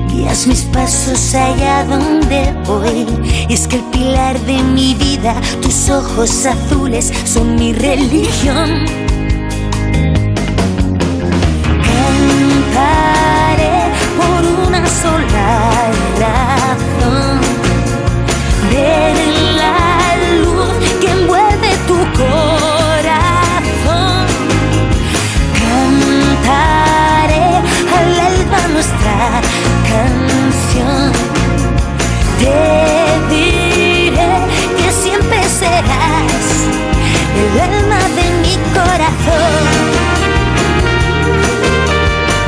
guías mis pasos allá donde voy. Es que el pilar de mi vida, tus ojos azules, son mi religión. Cantaré por una sola Te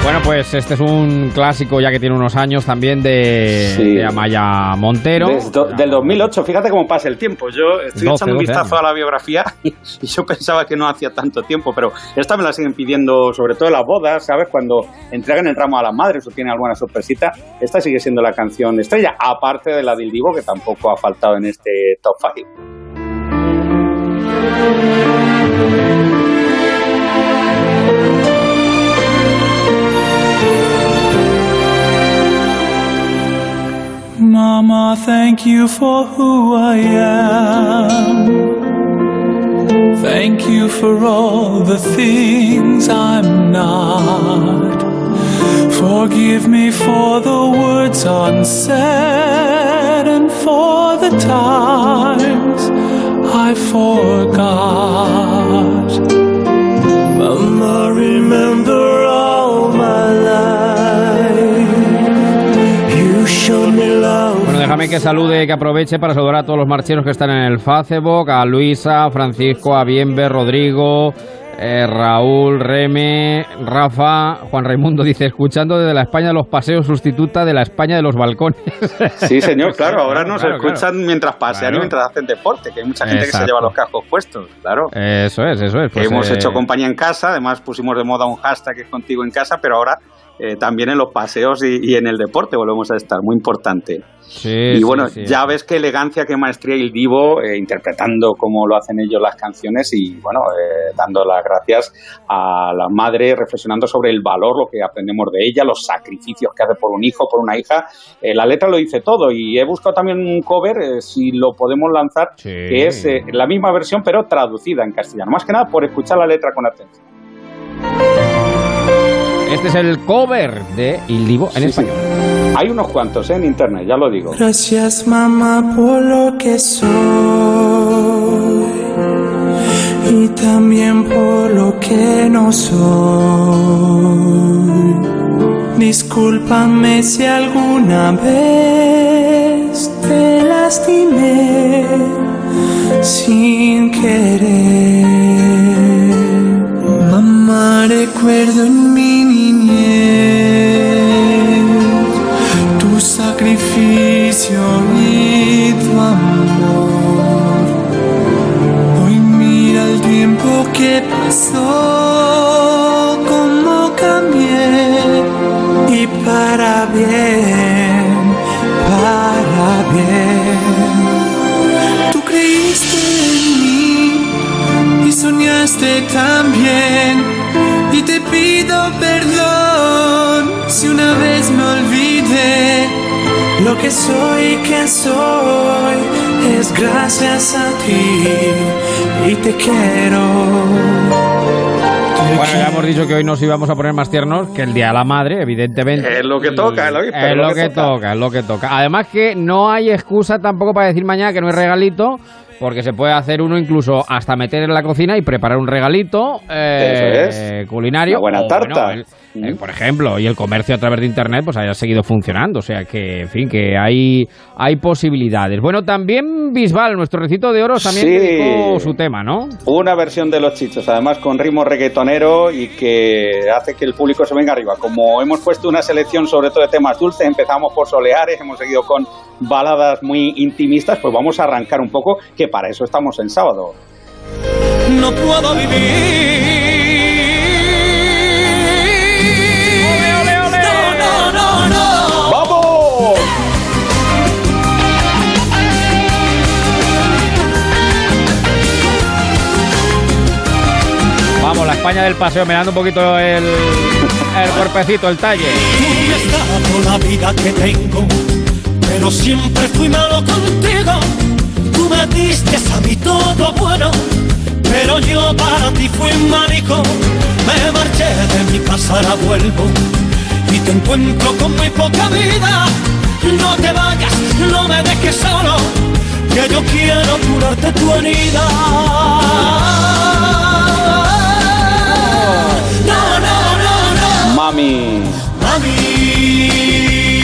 Bueno, pues este es un clásico ya que tiene unos años también de, Sí. de Amaya Montero. Do- del 2008, fíjate cómo pasa el tiempo. Yo estoy 12, echando un 12 vistazo años. a la biografía y yo pensaba que no hacía tanto tiempo, pero esta me la siguen pidiendo, sobre todo en las bodas, ¿sabes? Cuando entregan el ramo a las madres o tienen alguna sorpresita. Esta sigue siendo la canción estrella, aparte de la del Divo, que tampoco ha faltado en este top 5. Mama, thank you for who I am. Thank you for all the things I'm not. Forgive me for the words unsaid and for the times I forgot. Déjame que salude, que aproveche para saludar a todos los marcheros que están en el Facebook, a Luisa, Francisco, a Bienve, Rodrigo, eh, Raúl, Reme, Rafa, Juan Raimundo dice, escuchando desde la España de los paseos sustituta de la España de los balcones. Sí, señor, claro, ahora nos claro, escuchan mientras pasean Claro. y mientras hacen deporte, que hay mucha gente que se lleva los cascos puestos, claro. Eso es, eso es. pues, hemos eh, hecho compañía en casa, además pusimos de moda un hashtag que es contigo en casa, pero ahora eh, también en los paseos y, y en el deporte volvemos a estar, muy importante. Sí, y bueno, sí. ya ves qué elegancia, qué maestría y el divo eh, interpretando como lo hacen ellos las canciones y bueno, eh, dando las gracias a la madre, reflexionando sobre el valor, lo que aprendemos de ella, los sacrificios que hace por un hijo, por una hija. Eh, la letra lo dice todo y he buscado también un cover, eh, si lo podemos lanzar, que es la misma versión pero traducida en castellano. Más que nada por escuchar la letra con atención. Este es el cover de Il Divo en Sí, sí. español. Hay unos cuantos eh, en internet, ya lo digo. Gracias mamá por lo que soy y también por lo que no soy. Discúlpame si alguna vez te lastimé sin querer. Mamá, recuerdo en mi y tu amor. Hoy mira el tiempo que pasó, cómo cambié y para bien, para bien. Tú creíste en mí y soñaste también. Lo que soy y que soy es gracias a ti y te quiero. Bueno, ya hemos dicho que hoy nos íbamos a poner más tiernos que el Día de la Madre, evidentemente. Es lo que toca, es lo que- Es lo que toca, es lo que toca. Además que no hay excusa tampoco para decir mañana que no hay regalito, porque se puede hacer uno incluso hasta meter en la cocina y preparar un regalito eh, Eso es. culinario. Una buena o, tarta. bueno, el- el- por ejemplo, y el comercio a través de internet pues haya seguido funcionando. O sea que, en fin, que hay, hay posibilidades. Bueno, también Bisbal, nuestro recito de oro, también Sí. dedicó su tema, ¿no? Una versión de los chichos, además con ritmo reggaetonero y que hace que el público se venga arriba. Como hemos puesto una selección sobre todo de temas dulces, empezamos por Soleares, hemos seguido con baladas muy intimistas, pues vamos a arrancar un poco, que para eso estamos en sábado. No puedo vivir. España del paseo, me dando un poquito el, el cuerpecito, el talle. Tú me has dado la vida que tengo, pero siempre fui malo contigo. Tú me diste a mí todo bueno, pero yo para ti fui mágico. Me marché de mi casa, ahora vuelvo y te encuentro con muy poca vida. No te vayas, no me dejes solo, que yo quiero curarte tu herida. No, no. Mami.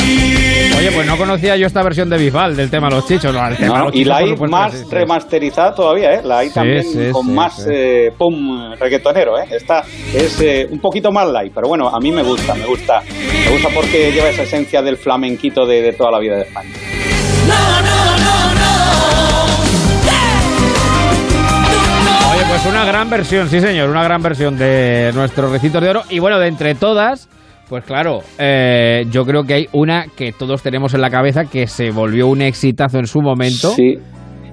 Oye, pues no conocía yo esta versión de Bisbal del tema Los Chichos. no, tema No, Los y Chichos, la por hay supuesto, más sí, sí. remasterizada todavía, ¿eh? La hay Sí, también sí, con sí, más sí. eh, pum reggaetonero, ¿eh? Esta es eh, un poquito más light, pero bueno, a mí me gusta, me gusta. Me gusta porque lleva esa esencia del flamenquito de, de toda la vida de España. Oye, pues una gran versión, sí señor, una gran versión de nuestros recitos de oro. Y bueno, de entre todas, pues claro, eh, yo creo que hay una que todos tenemos en la cabeza que se volvió un exitazo en su momento. Sí.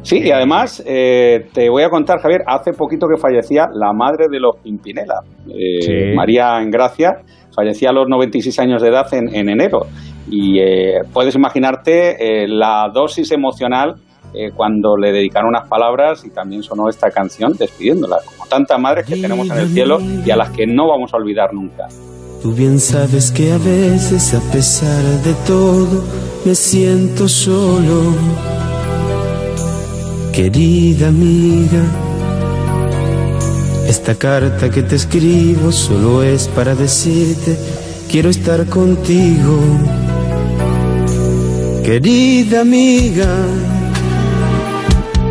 Sí, y además eh, te voy a contar, Javier, hace poquito que fallecía la madre de los Pimpinela, eh, Sí. María Engracia, fallecía a los 96 años de edad en, en enero. Y eh, puedes imaginarte eh, la dosis emocional eh, cuando le dedicaron unas palabras y también sonó esta canción despidiéndola, como tantas madres que tenemos en el cielo y a las que no vamos a olvidar nunca. Tú bien sabes que a veces, a pesar de todo, me siento solo. Querida amiga, esta carta que te escribo solo es para decirte, quiero estar contigo. Querida amiga,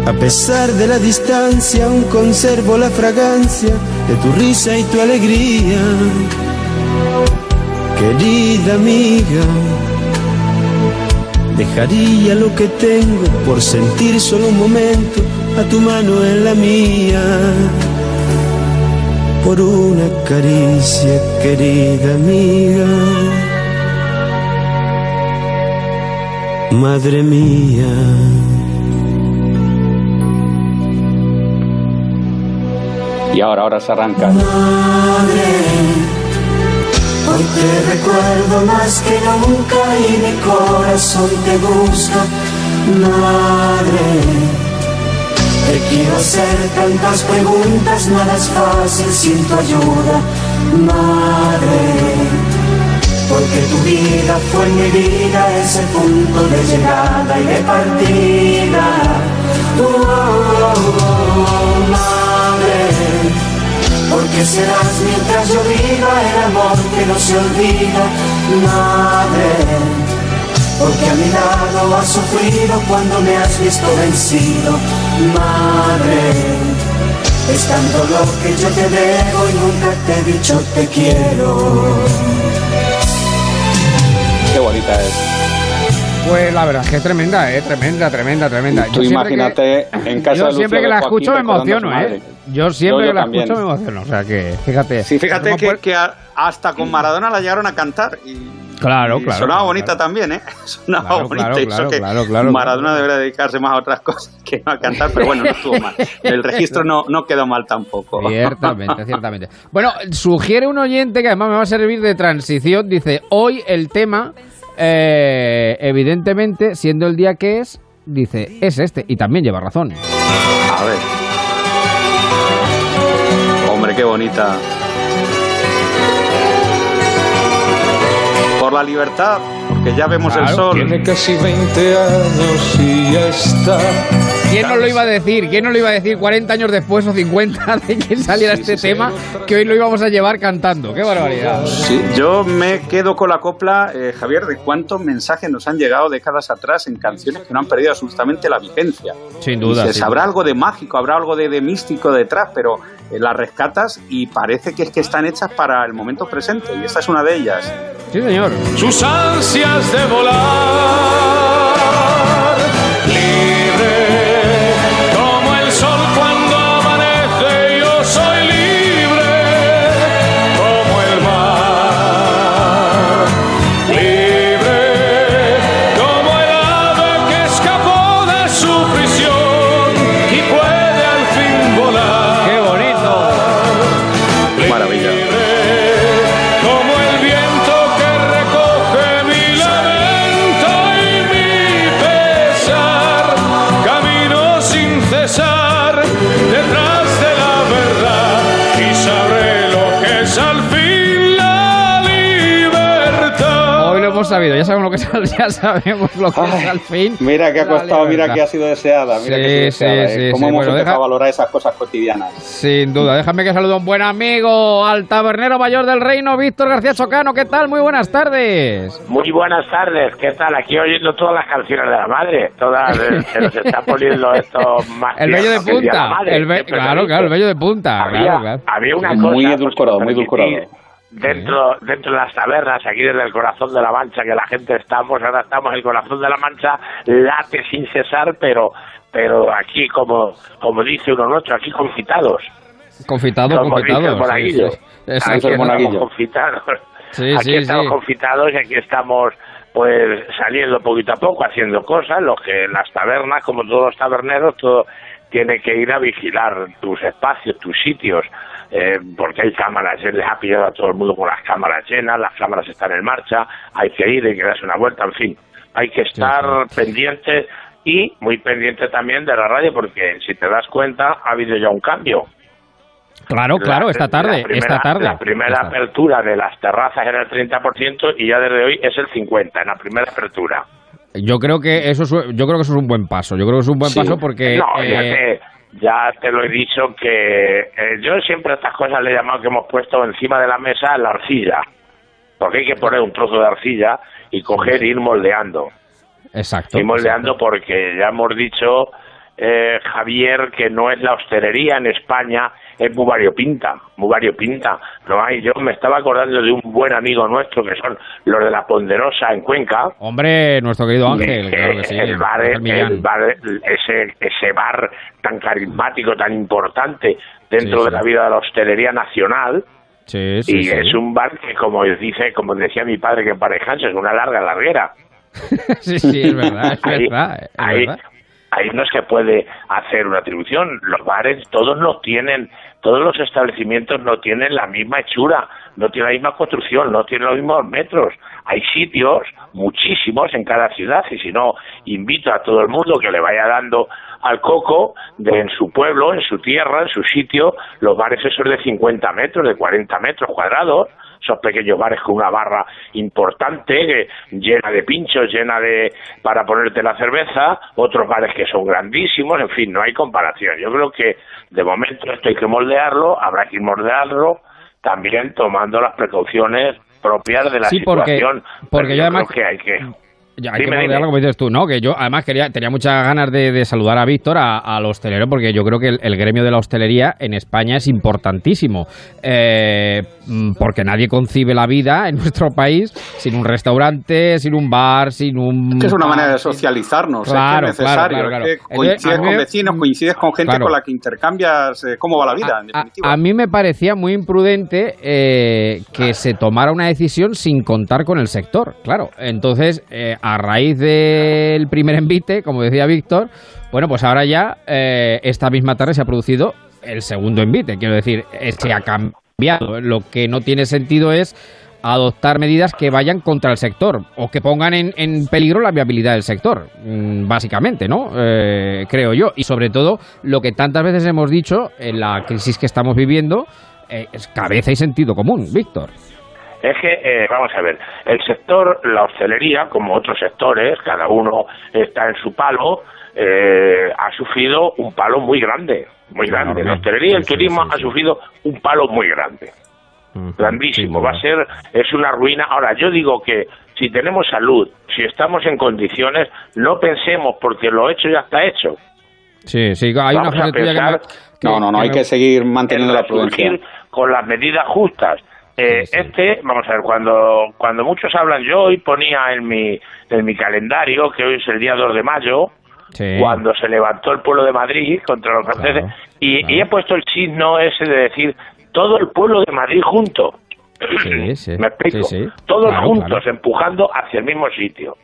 a pesar de la distancia, aún conservo la fragancia de tu risa y tu alegría. Querida amiga, dejaría lo que tengo por sentir solo un momento a tu mano en la mía. Por una caricia, querida amiga. Madre mía. Y ahora, ahora se arranca. Hoy te recuerdo más que nunca y mi corazón te busca, madre. Te quiero hacer tantas preguntas, nada es fácil sin tu ayuda, madre. Porque tu vida fue mi vida, ese punto de llegada y de partida. Oh, oh, oh, madre. Porque serás mientras yo viva el amor que no se olvida, madre. Porque a mi lado has sufrido cuando me has visto vencido, madre. Es tanto lo que yo te debo y nunca te he dicho te quiero. Qué bonita es. Pues la verdad es que es tremenda, ¿eh? Tremenda, tremenda, tremenda. Tú Yo siempre imagínate en casa Yo de siempre que la escucho me emociono. ¿eh? Yo siempre Yo- yo que la también. escucho me emociono. O sea que, fíjate. Sí, fíjate ¿Cómo que, puede- que a- hasta con Maradona la llegaron a cantar. Y, Claro, y claro. Sonaba claro, bonita también, ¿eh? Sonaba Claro, bonita. eso claro, que claro, claro, Maradona claro. debería dedicarse más a otras cosas que no a cantar, pero bueno, no estuvo mal. El registro no, no quedó mal tampoco. Ciertamente, ciertamente. Bueno, sugiere un oyente que además me va a servir de transición. Dice, hoy el tema, eh, evidentemente, siendo el día que es, dice, es este. Y también lleva razón. A ver. Hombre, qué bonita. Por la libertad, porque ya vemos el sol. Tiene casi 20 años y ya está ¿Quién nos lo iba a decir? ¿Quién nos lo iba a decir 40 años después o 50 de que saliera este tema que hoy lo íbamos a llevar cantando? ¡Qué barbaridad! Sí, yo me quedo con la copla, eh, Javier, de cuántos mensajes nos han llegado décadas atrás en canciones que no han perdido absolutamente la vigencia. Sin duda. Dices, sin habrá duda. algo de mágico, habrá algo de, de místico detrás, pero eh, las rescatas y parece que es que están hechas para el momento presente y esta es una de ellas. Sí, señor. sus ansias de volar libre sabido, ya sabemos lo que es, ya sabemos lo que es al fin. Mira que ha costado, mira que ha sido deseada, mira Sí, que ha sido sí, deseada. ¿eh? sí, ¿Cómo sí. hemos Bueno, empezado deja- a valorar esas cosas cotidianas? Sin duda, déjame que salude a un buen amigo, al tabernero mayor del reino, Víctor García Chocano. ¿Qué tal? Muy buenas tardes. Muy buenas tardes, ¿qué tal? Aquí oyendo todas las canciones de la madre, todas eh, se nos está poniendo esto más El bello de el punta. Madre, El be- claro, claro, el bello de punta. Había, Claro, claro. había una Muy cosa, edulcorado, muy si me edulcorado. Dentro, dentro de las tabernas, aquí desde el corazón de la Mancha, que la gente estamos, ahora estamos en el corazón de la Mancha, late sin cesar, pero pero aquí, como como dice uno nuestro, aquí confitados. Confitado, Como dice el confitado. sí, monaguillo. sí. Exacto. Aquí estamos confitados. Sí, aquí sí, estamos confitados y aquí estamos pues saliendo poquito a poco, haciendo cosas, lo que las tabernas, como todos los taberneros, todo tiene que ir a vigilar tus espacios, tus sitios, eh, porque hay cámaras, se les ha pillado a todo el mundo con las cámaras llenas, las cámaras están en marcha, hay que ir, hay que darse una vuelta, en fin, hay que estar pendiente y muy pendiente también de la radio, porque si te das cuenta, ha habido ya un cambio. Claro, claro, La- esta tarde, primera- esta tarde. La primera Esta- apertura de las terrazas era el 30% y ya desde hoy es el 50% en la primera apertura. Yo creo que eso es, yo creo que eso es un buen paso. Yo creo que es un buen Sí. paso porque No, ya, eh, ya te lo he dicho que eh, yo siempre a estas cosas le he llamado que hemos puesto encima de la mesa la arcilla. Porque hay que poner un trozo de arcilla y coger e ir moldeando. exacto. Ir moldeando porque ya hemos dicho, eh, Javier, que no es la hostelería en España, es muy variopinta, muy variopinta. No hay, yo me estaba acordando de un buen amigo nuestro que son los de la Ponderosa en Cuenca, Hombre, nuestro querido Ángel, claro que sí. el bar, el ese, ese bar tan carismático, tan importante dentro Sí, de la vida de la hostelería nacional. Sí, sí, y sí. es un bar que, como dice, como decía mi padre que en Parejancho, es una larga larguera. sí, sí, es verdad, es Ahí- verdad. es ahí, verdad. ahí no se puede hacer una atribución. Los bares, todos no tienen, todos los establecimientos no tienen la misma hechura, no tienen la misma construcción, no tienen los mismos metros. Hay sitios, muchísimos en cada ciudad, y si no, invito a todo el mundo que le vaya dando al coco de en su pueblo, en su tierra, en su sitio, los bares esos de 50 metros, de 40 metros cuadrados, esos pequeños bares con una barra importante, que- llena de pinchos, llena de para ponerte la cerveza, otros bares que son grandísimos, en fin, no hay comparación. Yo creo que de momento esto hay que moldearlo, habrá que moldearlo, también tomando las precauciones propias de la Sí, porque- situación. porque yo además- creo que hay que Ya, hay Dime, que dime. moldearlo, como dices tú, ¿no? Que yo además quería, tenía muchas ganas de, de saludar a Víctor, a- al hostelero, porque yo creo que el, el gremio de la hostelería en España es importantísimo. Eh, mm, porque nadie concibe la vida en nuestro país sin un restaurante, sin un bar, sin un. Es que es una manera de socializarnos, Claro, es que es necesario. claro, claro, es que claro. Entonces, coincides a mí con vecinos, coincides con gente Claro. con la que intercambias eh, cómo va la vida, en definitiva. A mí me parecía muy imprudente eh, que se tomara una decisión sin contar con el sector, claro. Entonces, eh, a raíz del primer envite, como decía Víctor, bueno, pues ahora ya eh, esta misma tarde se ha producido el segundo envite. Quiero decir, se ha cambiado. Lo que no tiene sentido es adoptar medidas que vayan contra el sector o que pongan en, en peligro la viabilidad del sector, mm, básicamente, ¿no? Eh, creo yo. Y sobre todo, lo que tantas veces hemos dicho en la crisis que estamos viviendo, eh, es cabeza y sentido común, Víctor. Es que, eh, vamos a ver, el sector, la hostelería, como otros sectores, cada uno está en su palo, eh, ha sufrido un palo muy grande, muy grande. La hostelería y el turismo ha sufrido un palo muy grande, grandísimo. Va a ser, es una ruina. Ahora, yo digo que si tenemos salud, si estamos en condiciones, no pensemos porque lo hecho ya está hecho. Sí, sí, hay Vamos una frase tuya que me- que- No, no, no, que hay me- que seguir manteniendo en la prudencia. con las medidas justas. Eh, Este, vamos a ver, cuando cuando muchos hablan, yo hoy ponía en mi en mi calendario que hoy es el día 2 de mayo, Sí. cuando se levantó el pueblo de Madrid contra los franceses, y, y he puesto el signo ese de decir todo el pueblo de Madrid junto. Sí, sí. ¿Me explico? Todos Claro, juntos, empujando hacia el mismo sitio.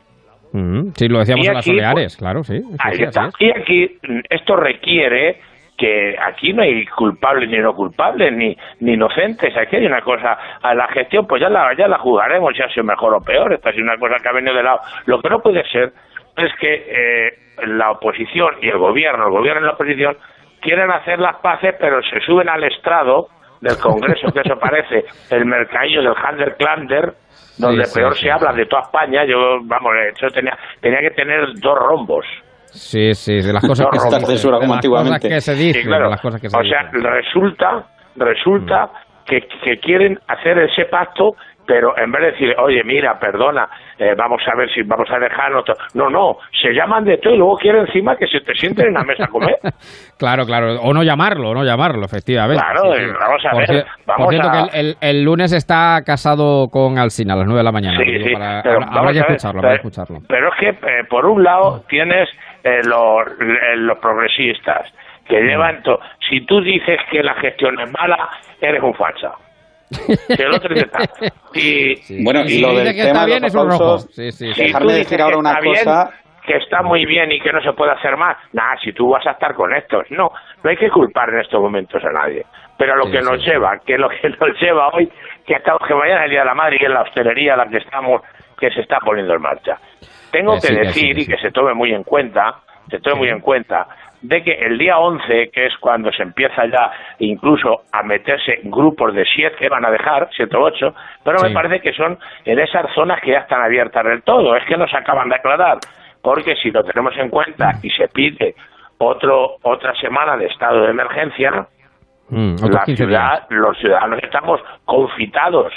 Mm, Sí, lo decíamos Y en las aquí, Baleares, claro, sí. Ahí está. es. Y aquí esto requiere que aquí no hay culpables ni no culpables ni, ni inocentes. Aquí hay una cosa, a la gestión pues ya la, ya la jugaremos, ya sea mejor o peor. Esta es una cosa que ha venido de lado. Lo que no puede ser es que eh, la oposición y el gobierno, el gobierno y la oposición, quieren hacer las paces pero se suben al estrado del Congreso, que eso parece el mercadillo del Handel Klander, donde Sí, sí, peor sí, se habla de toda España. Yo, vamos, eso tenía, tenía que tener dos rombos. Sí, sí, de las cosas que se de las cosas que se dicen, Sí, claro. de las cosas que se o dicen. sea, resulta, resulta que, que quieren hacer ese pacto, pero en vez de decir, oye, mira, perdona, eh, vamos a ver si vamos a dejarnos. to-". No, no, se llaman de todo y luego quieren encima que se te sienten en la mesa a comer. Claro, claro. O no llamarlo, no llamarlo, efectivamente. Claro, Sí, sí. eh, vamos a por ver, cier- vamos por cierto, a- que el, el- el lunes está casado con Alsina a las 9 de la mañana. Sí, sí, para- pero escucharlo, habrá que pero- escucharlo. Pero es que, eh, por un lado, tienes eh, los, eh, los progresistas, que Mm. llevan... to- si tú dices que la gestión es mala, eres un falsa. Que el otro tal. Y, Bueno, y lo del tema de los aplausos, Sí, sí, si dejarme tú decir dices ahora que una está bien, que está muy bien y que no se puede hacer más, nada, si tú vas a estar con estos, no, no hay que culpar en estos momentos a nadie. Pero lo Sí, que sí, nos lleva, que lo que nos lleva hoy, que estamos que mañana es el día de la madre y en la hostelería la que estamos, que se está poniendo en marcha. Tengo Que que que decir que y que se tome muy en cuenta, se tome muy en cuenta, de que el día 11, que es cuando se empieza ya incluso a meterse grupos de siete, van a dejar, siete o ocho, pero me parece que son en esas zonas que ya están abiertas del todo, es que nos acaban de aclarar, porque si lo tenemos en cuenta y se pide otro otra semana de estado de emergencia, Mm, la 15 ciudad, los ciudadanos estamos confitados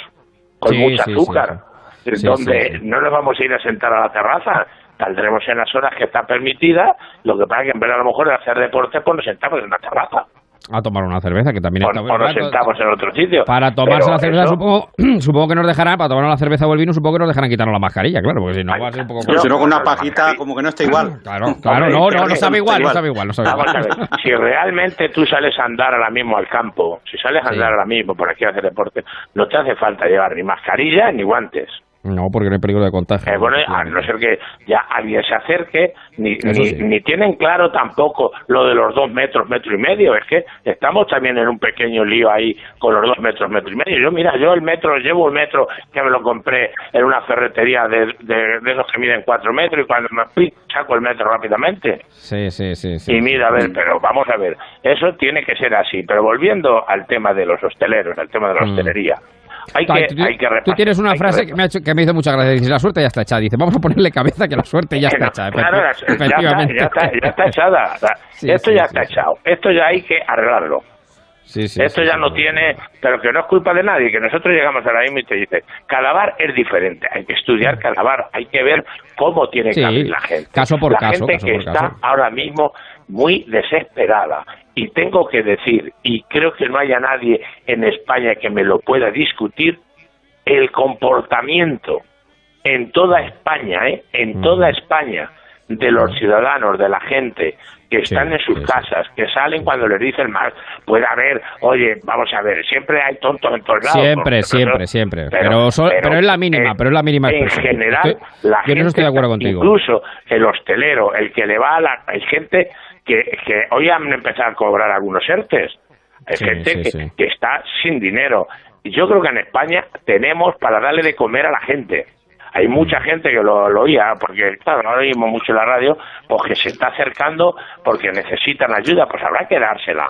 con Sí, sí, azúcar, sí. Sí, donde sí, no nos vamos a ir a sentar a la terraza, saldremos en las horas que está permitida, lo que pasa es que en vez de a lo mejor de hacer deporte, pues nos sentamos en la terraza, A tomar una cerveza, que también o, está o nos sentamos en otro sitio. Para tomarse Pero la cerveza, eso- supongo, supongo que nos dejarán, para tomar la cerveza o el vino, supongo que nos dejarán quitarnos la mascarilla, claro, porque si no va a ser un poco... Pero si no, con una no, pajita, como que no está igual. Claro, claro, Hombre, no, no, no sabe igual, no está sabe igual, no sabe Vamos igual. a ver, si realmente tú sales a andar ahora mismo al campo, si sales a Sí. andar ahora mismo por aquí a hacer deporte, no te hace falta llevar ni mascarilla ni guantes. No, porque no hay peligro de contagio. Eh, bueno, a no ser que ya alguien se acerque, ni, ni, sí. ni tienen claro tampoco lo de los dos metros, metro y medio. Es que estamos también en un pequeño lío ahí con los dos metros, metro y medio. Yo, mira, yo el metro, llevo el metro que me lo compré en una ferretería de, de, de esos que miden cuatro metros y cuando me fui saco el metro rápidamente. Sí, sí, sí. sí. Y mira, a ver, pero vamos a ver, eso tiene que ser así. Pero volviendo al tema de los hosteleros, al tema de la Mm. Hay que, tú, hay que tú repasar. tienes una que frase que me, ha hecho, que me hizo mucha gracia. Dice, la suerte ya está echada. Dice, vamos a ponerle cabeza que la suerte ya está echada. claro, Efecti- ya está, efectivamente. ya está, ya está echada. Sí, esto sí, ya sí, está echado. Esto ya hay que arreglarlo. Sí, sí, Esto sí, ya no tiene, pero que no es culpa de nadie, que nosotros llegamos ahora mismo y te dice, Calabar es diferente, hay que estudiar Calabar, hay que ver cómo tiene que abrir la gente. caso por la caso, gente caso que por está caso. ahora mismo muy desesperada. Y tengo que decir, y creo que no haya nadie en España que me lo pueda discutir, el comportamiento en toda España, ¿eh? en Mm. toda España, de los ciudadanos, de la gente que Sí, están en sus sí, sí. casas, que salen cuando les dicen más, puede haber, oye, vamos a ver, siempre hay tontos en todos lados. Siempre, porque siempre, nosotros- siempre. Pero, so- pero es la mínima, eh, pero es la mínima En expresión. general, Estoy- la yo en gente eso estoy de acuerdo contigo. Incluso el hostelero, el que le va a la... Hay gente que, que hoy han empezado a cobrar algunos ERTES. Hay Sí, gente sí, que, sí. que está sin dinero. Y yo creo que en España tenemos para darle de comer a la gente. Hay Mm. mucha gente que lo, lo oía, porque claro, no lo oímos mucho en la radio, pues que se está acercando porque necesitan ayuda, pues habrá que dársela.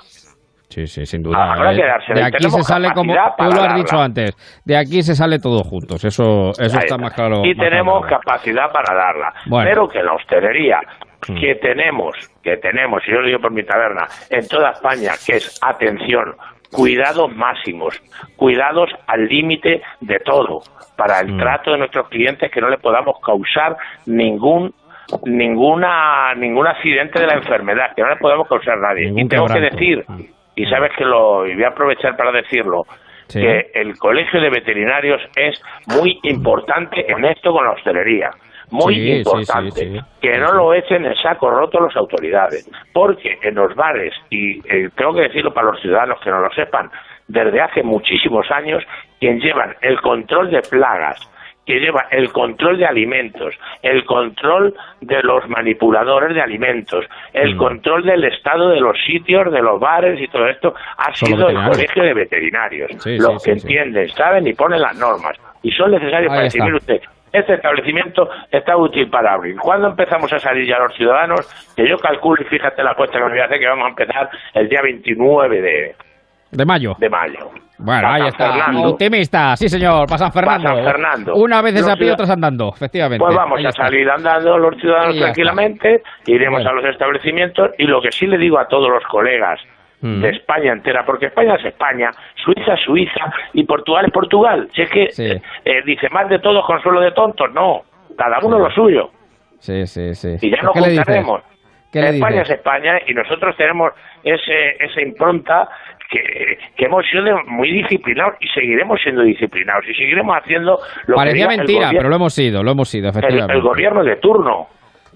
Sí, sí, sin duda. Habrá que dársela. de aquí se sale como tú lo has dicho antes. De aquí se sale todos juntos. Eso, eso está más claro. Y más tenemos claro. capacidad para darla. Bueno. Pero que la hostelería. Que tenemos, que tenemos, y yo lo digo por mi taberna, en toda España, que es atención, cuidados máximos, cuidados al límite de todo, para el Mm. trato de nuestros clientes, que no le podamos causar ningún ninguna ningún accidente de la enfermedad, que no le podemos causar a nadie. Ningún y tengo que decir, y sabes que lo y voy a aprovechar para decirlo, Sí. que el colegio de veterinarios es muy importante en esto con la hostelería. Muy Sí, importante. sí, sí. Que no lo echen en saco roto las autoridades. Porque en los bares, y eh, tengo que decirlo para los ciudadanos que no lo sepan, desde hace muchísimos años, quien llevan el control de plagas, que lleva el control de alimentos, el control de los manipuladores de alimentos, el Mm. control del estado de los sitios, de los bares y todo esto, ha Son sido el colegio de veterinarios. Sí, los sí, que sí, entienden, saben y ponen las normas. Y son necesarios Ahí para mire usted, este establecimiento está útil para abrir. ¿Cuándo empezamos a salir ya los ciudadanos? Que yo calculo, y fíjate la cuesta que me voy a hacer, que vamos a empezar el día 29 de, De mayo. de mayo. Bueno, ahí está. Fernando. Optimista, sí señor, para San Fernando. Pa' San Fernando. Una vez pie, ciudad- otras andando, efectivamente. Pues vamos Ahí a está. salir andando los ciudadanos tranquilamente, iremos Bueno. a los establecimientos y lo que sí le digo a todos los colegas Mm. de España entera, porque España es España, Suiza es Suiza y Portugal es Portugal. Si es que eh, eh, dice más de todos consuelo de tontos, no, cada uno lo suyo Sí, sí, sí. y ya ¿Qué nos juntaremos. ¿Qué le España dices? es España y nosotros tenemos ese, esa impronta que, que hemos sido muy disciplinados y seguiremos siendo disciplinados y seguiremos haciendo lo Parecía que el mentira, pero lo hemos sido, lo hemos sido, el, efectivamente. el gobierno de turno.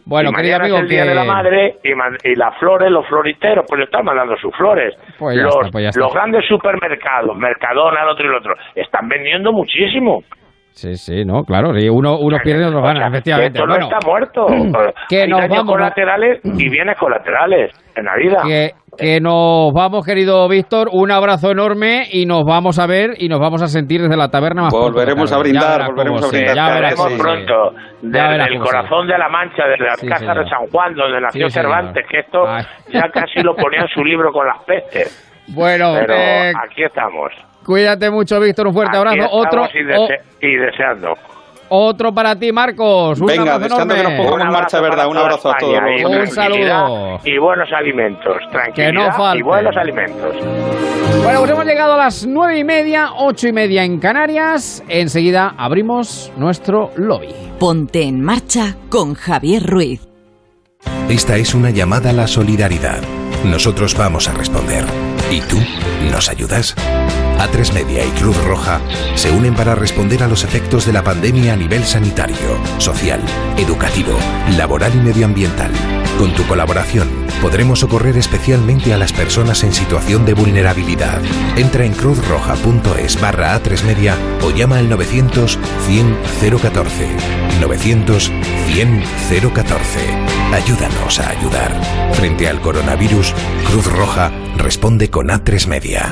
Bueno, y querido mañana amigo, es el Día que- de la Madre y, las flores, los floriteros, pues le están mandando sus flores. Pues los, está, pues los grandes supermercados, Mercadona, el otro y el otro, están vendiendo muchísimo. Sí, sí, no, claro, uno, unos pierde y otros ganan, efectivamente. Esto no Bueno, está muerto. que Hay nos vamos, colaterales y bienes colaterales en la vida. que, que nos vamos, querido Víctor, un abrazo enorme y nos vamos a ver y nos vamos a sentir desde la taberna más Volveremos a brindar, volveremos a brindar. ya verás sí. pronto Ya desde verás el corazón de la Mancha, desde las Sí, señor. de San Juan, donde nació Sí, señor. Cervantes, que esto ya casi lo ponía en su libro con las pestes. Bueno, Pero eh, aquí estamos. Cuídate mucho, Víctor, un fuerte Aquí abrazo. Otro, y, dese- y deseando. otro para ti, Marcos. Un Venga, abrazo deseando que enorme. nos pongamos en marcha, ¿verdad? Un abrazo a todos. Y Un saludo. Y buenos alimentos. Tranquilidad falte. y buenos alimentos. Bueno, pues hemos llegado a las nueve y media, ocho y media en Canarias. Enseguida abrimos nuestro lobby. Ponte en marcha con Javier Ruiz. Esta es una llamada a la solidaridad. Nosotros vamos a responder. ¿Y tú? ¿Nos ayudas? A3 Media y Cruz Roja se unen para responder a los efectos de la pandemia a nivel sanitario, social, educativo, laboral y medioambiental. Con tu colaboración podremos socorrer especialmente a las personas en situación de vulnerabilidad. Entra en cruzroja.es barra A3 Media o llama al 900 100 014. 900 100 014. Ayúdanos a ayudar. Frente al coronavirus, Cruz Roja responde con A3 Media.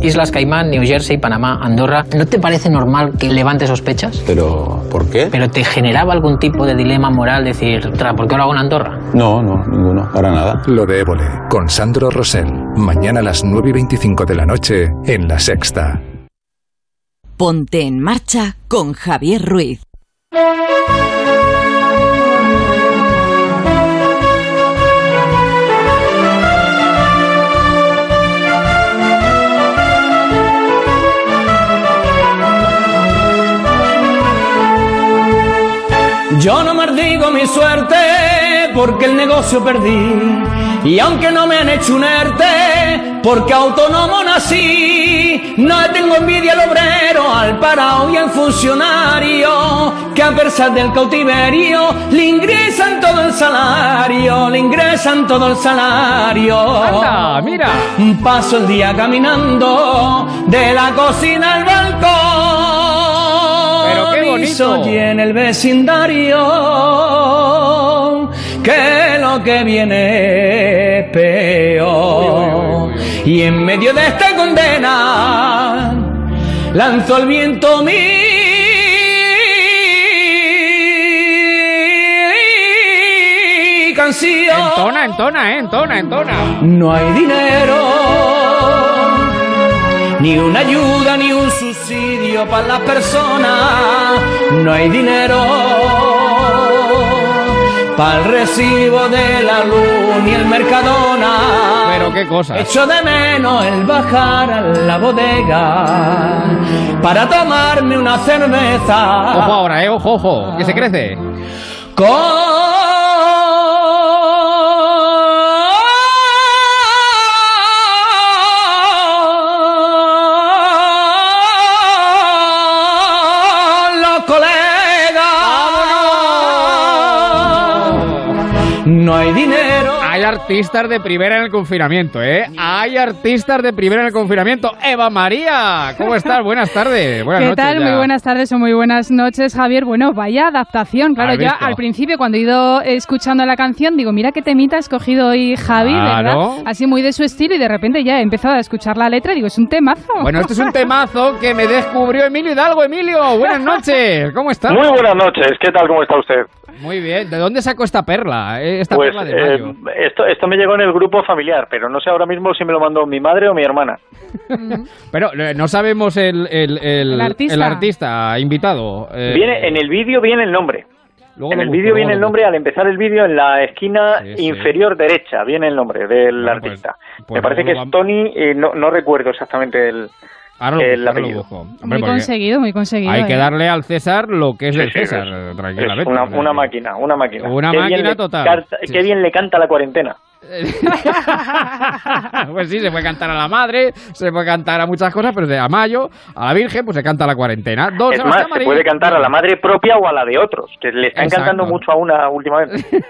Islas Caimán, New Jersey, Panamá, Andorra. ¿No te parece normal que levante sospechas? Pero, ¿por qué? ¿Pero te generaba algún tipo de dilema moral decir, "Tra, ¿por qué lo hago en Andorra? No, no, ninguno, para nada. Lo de Évole, con Sandro Rosell. Mañana a las 9 y 25 de la noche en La Sexta. Ponte en marcha con Javier Ruiz. Yo no maldigo mi suerte porque el negocio perdí. Y aunque no me han hecho un ERTE, porque autónomo nací, no tengo envidia al obrero, al parado y al funcionario, que a pesar del cautiverio le ingresan todo el salario, le ingresan todo el salario. Anda, mira. Paso el día caminando de la cocina al balcón. Y bonito. soy en el vecindario que lo que viene es peor. Y en medio de esta condena lanzo el viento mi canción. Entona, entona, eh, entona, entona. No hay dinero, ni una ayuda, ni un subsidio para las personas. No hay dinero para el recibo de la luz, ni el Mercadona. Pero qué cosa. Echo de menos el bajar a la bodega para tomarme una cerveza. Ojo ahora, eh, ojo, ojo, que se crece. Con No hay dinero. Hay artistas de primera en el confinamiento, ¿eh? Hay artistas de primera en el confinamiento. Eva María, ¿cómo estás? Buenas tardes. Buenas ¿Qué noches tal? ya. Muy buenas tardes o muy buenas noches, Javier. Bueno, vaya adaptación. Claro, ¿Has yo al principio, cuando he ido escuchando la canción, digo, mira qué temita ha escogido hoy Javi, Claro. ¿verdad? Así muy de su estilo y de repente ya he empezado a escuchar la letra y digo, es un temazo. Bueno, esto es un temazo que me descubrió Emilio Hidalgo. Emilio, buenas noches. ¿Cómo estás? Muy buenas noches, ¿qué tal? ¿Cómo está usted? Muy bien. ¿De dónde sacó esta perla? eh, Esta Pues perla de eh, mayo. esto, esto me llegó en el grupo familiar, pero no sé ahora mismo si me lo mandó mi madre o mi hermana. Pero eh, no sabemos el, el, el, El artista. el artista invitado. eh, Viene En el vídeo viene el nombre. Luego en el vídeo luego viene el nombre, al empezar el vídeo, en la esquina Sí, sí. inferior derecha, viene el nombre del artista. pues me parece que es Tony, eh, no, no recuerdo exactamente el, Ahora lo el ahora lo busco. Hombre, muy conseguido, muy conseguido. Hay que ¿eh? darle al César lo que es sí, César, es- eh, Es tranquilamente. una, una que- máquina, una máquina. Una Qué máquina total. canta- Sí, qué bien le canta la cuarentena. pues sí, se puede cantar a la madre, se puede cantar a muchas cosas, pero de a Mayo, a la Virgen, pues se canta a la cuarentena. Don es Sebastián más, se puede cantar a la madre propia o a la de otros, que le están Exacto. cantando mucho a una últimamente.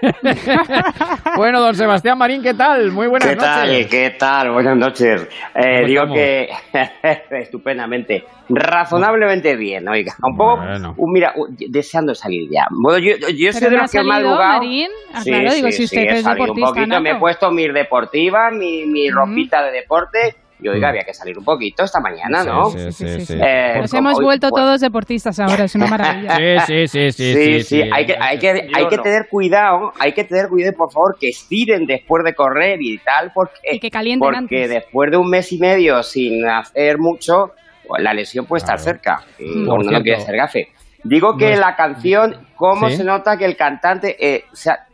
Bueno, don Sebastián Marín, ¿qué tal? Muy buenas ¿Qué tal? noches. ¿Qué tal? Buenas noches. Eh, ¿Cómo digo estamos? que estupendamente, razonablemente bien, oiga. Un poco, un- mira, un- deseando salir ya. Bueno, yo, yo, yo soy de no los que he madrugado. Marín. Ah, claro, digo, si usted he es salido un deportista poquito, me he nato. Puesto mi deportiva, mi, mi ropita de deporte. Y oiga, Mm. había que salir un poquito esta mañana, Sí, ¿no? sí, sí, sí. Eh, Nos como- hemos vuelto todos deportistas ahora, es una maravilla. Sí, sí, sí, sí, Sí, sí, sí, sí. hay que, hay que, hay que no. tener cuidado, hay que tener cuidado, por favor, que estiren después de correr y tal, porque, Y que calienten porque antes. después de un mes y medio sin hacer mucho, pues la lesión puede estar cerca. Por uno no quiere ser gafe. Digo que No es- la canción, cómo Sí. se nota que el cantante, eh, sea,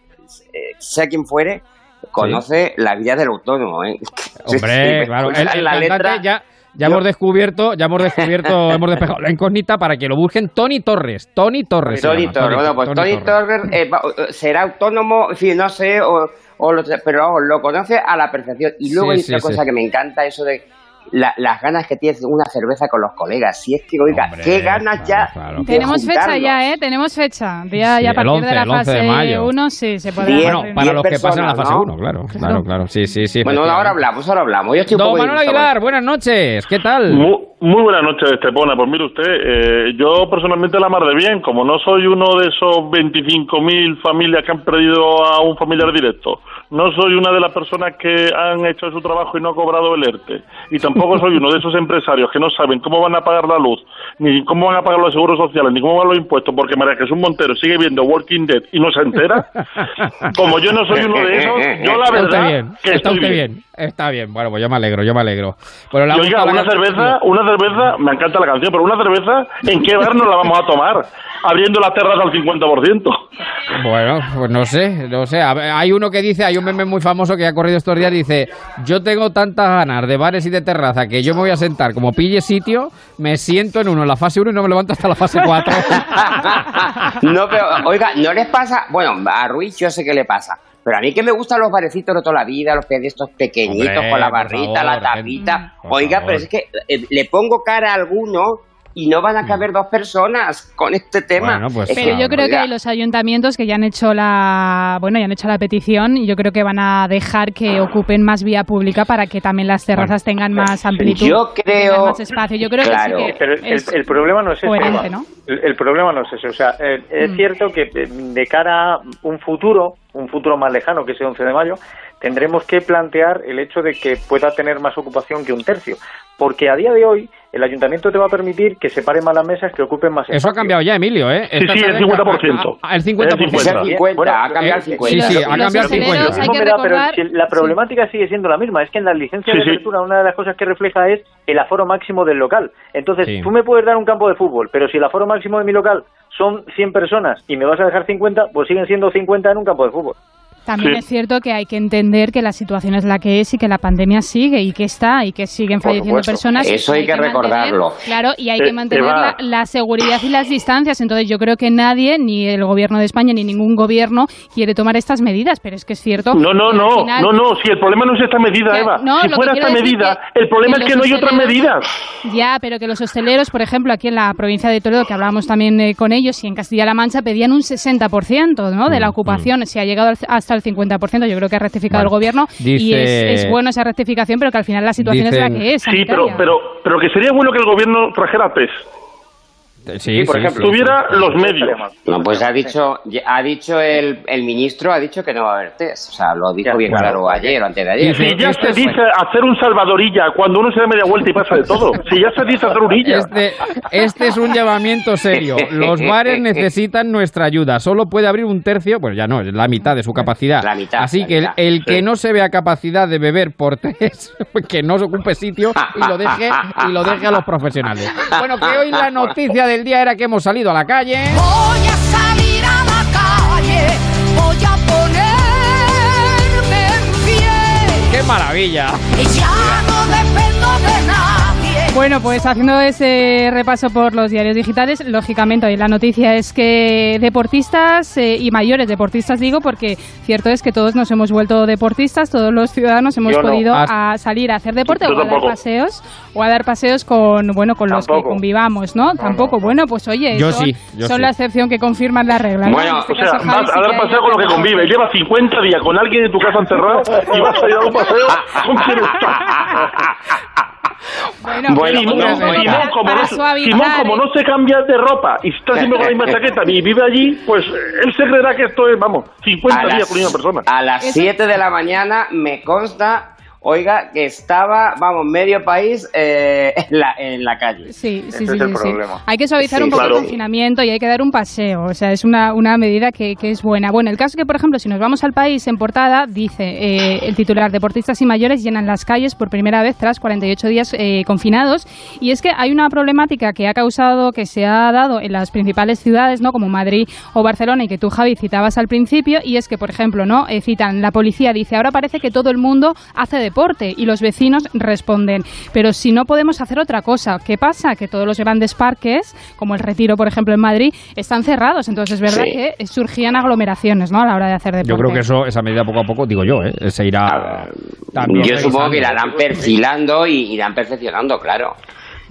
eh, sea quien fuere, conoce la vida del autónomo, ¿eh? Sí, Hombre, sí, claro, el, escuchas el la letra, ya, ya hemos descubierto, ya hemos descubierto, hemos despejado la incógnita para que lo busquen Tony Torres. Tony Torres. se Tony llama, Torres, bueno, pues Tony, Torres eh, va- será autónomo, en fin, no sé, o, o lo- pero vamos, lo conoce a la perfección. Y luego Sí, hay sí, otra cosa sí. que me encanta, eso de la- las ganas que tienes de una cerveza con los colegas. Si es que, oiga, qué ganas ya. de Tenemos fecha ya, ¿eh? Tenemos fecha. Ya, Sí, ya a partir 11, de la el 11 de fase mayo. 1 sí se puede Diez- Bueno, para los que pasan en la fase personas, 1, ¿no? claro, claro, claro, sí, sí, sí. Bueno, ahora hablamos, ahora hablamos. Yo estoy un Don poco Manuel Aguilar, buenas noches, ¿qué tal? Muy, muy buenas noches, Estepona. Pues mire usted, eh, yo personalmente la mar de bien, como no soy uno de esos 25.000 familias que han perdido a un familiar directo, no soy una de las personas que han hecho su trabajo y no ha cobrado el ERTE, y tampoco soy uno de esos empresarios que no saben cómo van a pagar la luz, ni cómo van a pagar los seguros sociales, ni cómo van los impuestos, porque María Jesús Montero sigue viendo Walking Dead y no se entera. Como yo no soy uno de esos, yo la Está verdad bien, que está estoy bien. Está bien, bueno, pues yo me alegro, yo me alegro. Bueno, Y oiga, una cerveza, una cerveza, me encanta la canción, pero una cerveza, ¿en qué bar nos la vamos a tomar? Abriendo las terrazas al 50%. Bueno, pues no sé, no sé. Hay uno que dice, hay un meme muy famoso que ha corrido estos días, dice, yo tengo tantas ganas de bares y de terraza que yo me voy a sentar, como pille sitio, me siento en uno en la fase 1 y no me levanto hasta la fase 4. No, pero, oiga, ¿no les pasa? Bueno, a Ruiz yo sé que le pasa. Pero a mí que me gustan los barecitos de toda la vida, los que de estos pequeñitos Hombre, con la barrita, favor, la gente, tapita. Oiga, favor. pero es que eh, le pongo cara a alguno y no van a caber dos personas con este tema. Bueno, pues Es Pero yo creo que los ayuntamientos que ya han hecho la bueno ya han hecho la petición y yo creo que van a dejar que ocupen más vía pública para que también las terrazas tengan más amplitud, Yo creo- tengan más espacio. Yo creo Claro. que sí que Pero el, es el problema no es ese. ¿no? El, el problema no es ese. O sea, eh, es Mm. cierto que eh, de cara a un futuro, un futuro más lejano, que ese 11 de mayo, tendremos que plantear el hecho de que pueda tener más ocupación que un tercio. porque a día de hoy el ayuntamiento te va a permitir que separen más las mesas, que ocupen más Eso ha cambiado ya, Emilio, ¿eh? Sí, Esta sí, el tarde- 50%. Ah, El 50%. Es el 50. Bueno, ha cambiado el eh, 50. Sí, sí, ha cambiado el 50. Lo mismo me da, pero si la problemática sigue siendo la misma. Es que en la licencia Sí, de sí. apertura una de las cosas que refleja es el aforo máximo del local. Entonces, Sí. tú me puedes dar un campo de fútbol, pero si el aforo máximo de mi local son 100 personas y me vas a dejar 50, pues siguen siendo 50 en un campo de fútbol. También Sí. es cierto que hay que entender que la situación es la que es y que la pandemia sigue y que está y que siguen falleciendo personas. Eso hay que mantener- recordarlo. claro, y hay Eh, que mantener la, la seguridad y las distancias. Entonces yo creo que nadie, ni el gobierno de España, ni ningún gobierno quiere tomar estas medidas, pero es que es cierto. No, no, que no, final- no, no, si el problema no es esta medida, Que- Eva. no, si fuera que esta medida, que- el problema que es que no hay otras hosteleros- medidas. Ya, pero que los hosteleros, por ejemplo, aquí en la provincia de Toledo, que hablábamos también eh, con ellos, y en Castilla-La Mancha pedían un 60% ¿no? de la Mm, ocupación. Si ha llegado al- hasta el 50%, yo creo que ha rectificado Bueno, el gobierno y dice- es, es bueno esa rectificación, pero que al final la situación es la Dicen- que es. Sí, pero, pero, pero que sería bueno que el gobierno trajera test. Sí, por sí, ejemplo, sí, tuviera sí. los medios. No, pues ha dicho, ha dicho el, el ministro, ha dicho que no va a haber test. O sea, lo dijo bien claro ayer o antes de ayer. Si ya se dice hacer un salvadorilla cuando uno se da media vuelta y pasa de todo. Si ya se dice hacer orilla. Este, este es un llamamiento serio. Los bares necesitan nuestra ayuda. Solo puede abrir un tercio, pues ya no, es la mitad de su capacidad. La mitad, Así la que el, mitad. el que Sí. no se vea capacidad de beber por tres, que no se ocupe sitio y lo deje y lo deje a los profesionales. Bueno, que hoy la noticia del día era que hemos salido a la calle. Voy a salir a la calle, voy a ponerme en pie. ¡Qué maravilla! Y ya Bueno, pues haciendo ese repaso por los diarios digitales, lógicamente hoy la noticia es que deportistas eh, y mayores deportistas digo, porque cierto es que todos nos hemos vuelto deportistas, todos los ciudadanos hemos Yo podido Ah, a salir a hacer deporte yo o a dar paseos o a dar paseos con bueno con los que convivamos, ¿no? Tampoco. Bueno, pues oye, Yo son, sí, yo son sí. la excepción que confirman la regla. ¿no? En o este sea, caso, vas a dar paseo con lo que a- convive. Lleva 50 días con alguien en tu casa encerrado y vas a ir a dar un paseo. ¿Con quién Bueno, Bueno, Simón, Simón, para- como para no, Simón, como ¿eh? no se cambia de ropa y está siempre con la misma chaqueta y vive allí, pues él se creerá que esto es, vamos, 50 A días las- con una persona. A las 7 de la mañana me consta, oiga, que estaba, vamos, medio país eh, en, la, en la calle. Sí, sí, sí, es sí, el sí. Hay que suavizar un poco claro. el confinamiento y hay que dar un paseo. O sea, es una, una medida que, que es buena. Bueno, el caso es que, por ejemplo, si nos vamos al país en portada, dice eh, el titular, deportistas y mayores llenan las calles por primera vez tras 48 días eh, confinados. Y es que hay una problemática que ha causado, que se ha dado en las principales ciudades, ¿no? Como Madrid o Barcelona y que tú, Javi, citabas al principio. Y es que, por ejemplo, ¿no? Eh, citan, la policía dice, ahora parece que todo el mundo hace deporte y los vecinos responden, pero si no podemos hacer otra cosa, ¿qué pasa? Que todos los grandes parques, como el Retiro, por ejemplo, en Madrid, están cerrados. Entonces es verdad Sí. que surgían aglomeraciones, ¿no? A la hora de hacer deporte. Yo creo que eso, esa medida poco a poco, digo yo, ¿eh? se irá también Yo supongo que revisando. irán perfilando y irán perfeccionando, claro.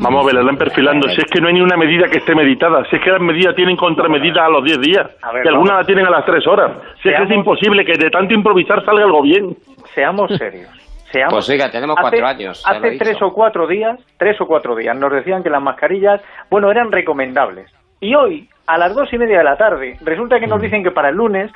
Vamos a ver, la están perfilando. Si es que no hay ni una medida que esté meditada. Si es que las medidas tienen contramedidas a los 10 días. ver, y algunas vamos. la tienen a las 3 horas. Si es que es imposible que de tanto improvisar salga algo bien. Seamos serios. Seamos Pues oiga, tenemos Hace- cuatro años. lo he Hace dicho. tres o cuatro días, tres o cuatro días, nos decían que las mascarillas, bueno, eran recomendables. Y hoy, a las dos y media de la tarde, resulta que Mm. nos dicen que para el lunes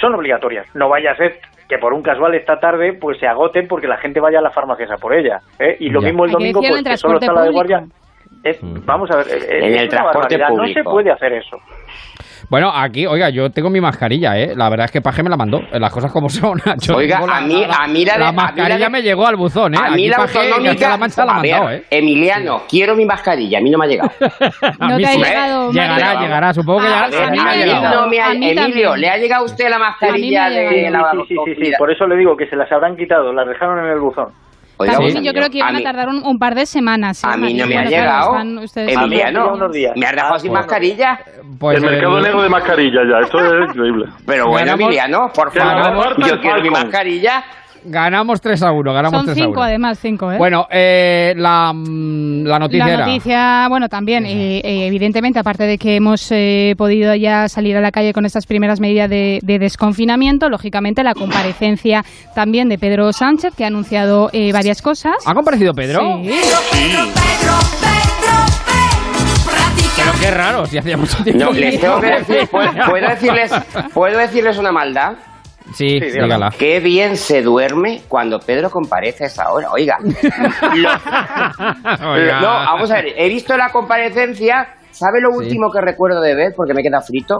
son obligatorias. No vaya a ser que por un casual esta tarde pues se agoten porque la gente vaya a las farmacias a por ella. ¿eh? Y lo Ya. mismo el domingo, pues en que solo transporte está la de público. guardia. Es- Vamos a ver, eh, En es el transporte barbaridad. No se público. puede hacer eso. Bueno, aquí, oiga, yo tengo mi mascarilla, ¿eh? La verdad es que Paje me la mandó, las cosas como son. Yo Oiga, a mí- a mí la de- a mí la mascarilla de- me llegó al buzón, ¿eh? A mí Aquí la Paje, autonómica... la mancha la ver, mandado, ¿eh? Emiliano, quiero mi mascarilla. A mí no me ha llegado. A No mí te ha sí. llegado, Llegará, llegará, supongo que ya a a mí mí me me ha ha llegado. llegado. No me ha- A mí Emilio. ¿le ha llegado a usted la mascarilla A mí me ha de llegado. la Sí, sí, sí, sí, por eso le digo que se las habrán quitado, las dejaron en el buzón. Oiga, pues, yo creo que iban a a, tardar un, un par de semanas. ¿eh, A mí no me ha llegado. Emiliano, unos días. ¿me has dejado Ah, sin bueno. mascarilla? Pues el mercado negro de mascarilla ya. Esto es increíble. Pero bueno, Ganamos- Emiliano, por favor, yo quiero mi mascarilla. Ganamos 3 a 1, ganamos Son 3 a cinco, 1. además, cinco, ¿eh? Bueno, eh, la, mm, la noticia La era... noticia, bueno, también, eh, eh, evidentemente, aparte de que hemos eh, podido ya salir a la calle con estas primeras medidas de, de desconfinamiento, lógicamente la comparecencia también de Pedro Sánchez, que ha anunciado eh, varias cosas. ¿Ha comparecido Pedro? Sí. Pero qué raro, si hacía mucho tiempo. No, que les tengo que decir, ¿puedo, puedo decirles, ¿puedo decirles una maldad? Sí, dígala. Qué bien se duerme cuando Pedro comparece a esa hora. Oiga. Lo- Oiga. no, vamos a ver. He visto la comparecencia. ¿Sabe lo Sí. último que recuerdo de ver? Porque me queda frito.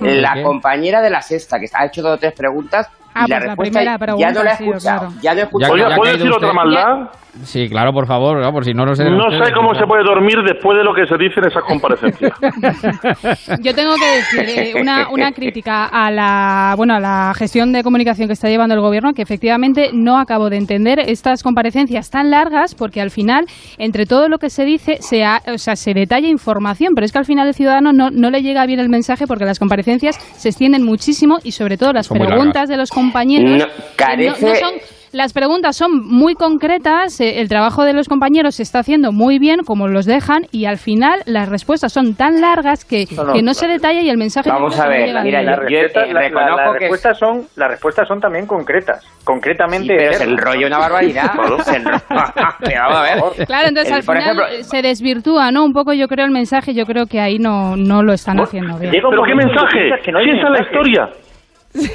¿De La qué? compañera de la sexta, que ha hecho dos o tres preguntas. Ah, y la pues la primera ya pregunta no la he escuchado. claro. Ya no he escuchado. Oiga, ya ¿puedo decir otra maldad? Sí, claro, por favor, no, por si no lo sé. No sé cómo se puede dormir después de lo que se dice en esas comparecencias. Yo tengo que decir eh, una, una crítica a la bueno a la gestión de comunicación que está llevando el gobierno, que efectivamente no acabo de entender estas comparecencias tan largas, porque al final, entre todo lo que se dice, se, ha- o sea, se detalla información, pero es que al final el ciudadano no, no le llega bien el mensaje porque las comparecencias se extienden muchísimo y sobre todo las Son preguntas de los compañeros No, eh, carece- no son las preguntas son muy concretas, eh, el trabajo de los compañeros se está haciendo muy bien, como los dejan, y al final las respuestas son tan largas que No, que no se detalla y el mensaje Vamos no a ver, mira, las respuestas, eh, la- la- respuestas son las respuestas son también concretas concretamente Sí, pero se eternas. enrolla una barbaridad. Vamos a ver. Claro, entonces El- al final ejemplo, se desvirtúa, ¿no? Un poco yo creo el mensaje, yo creo que ahí no, no lo están haciendo bien. ¿Pero qué mensaje? piensas que no hay si esa es la historia.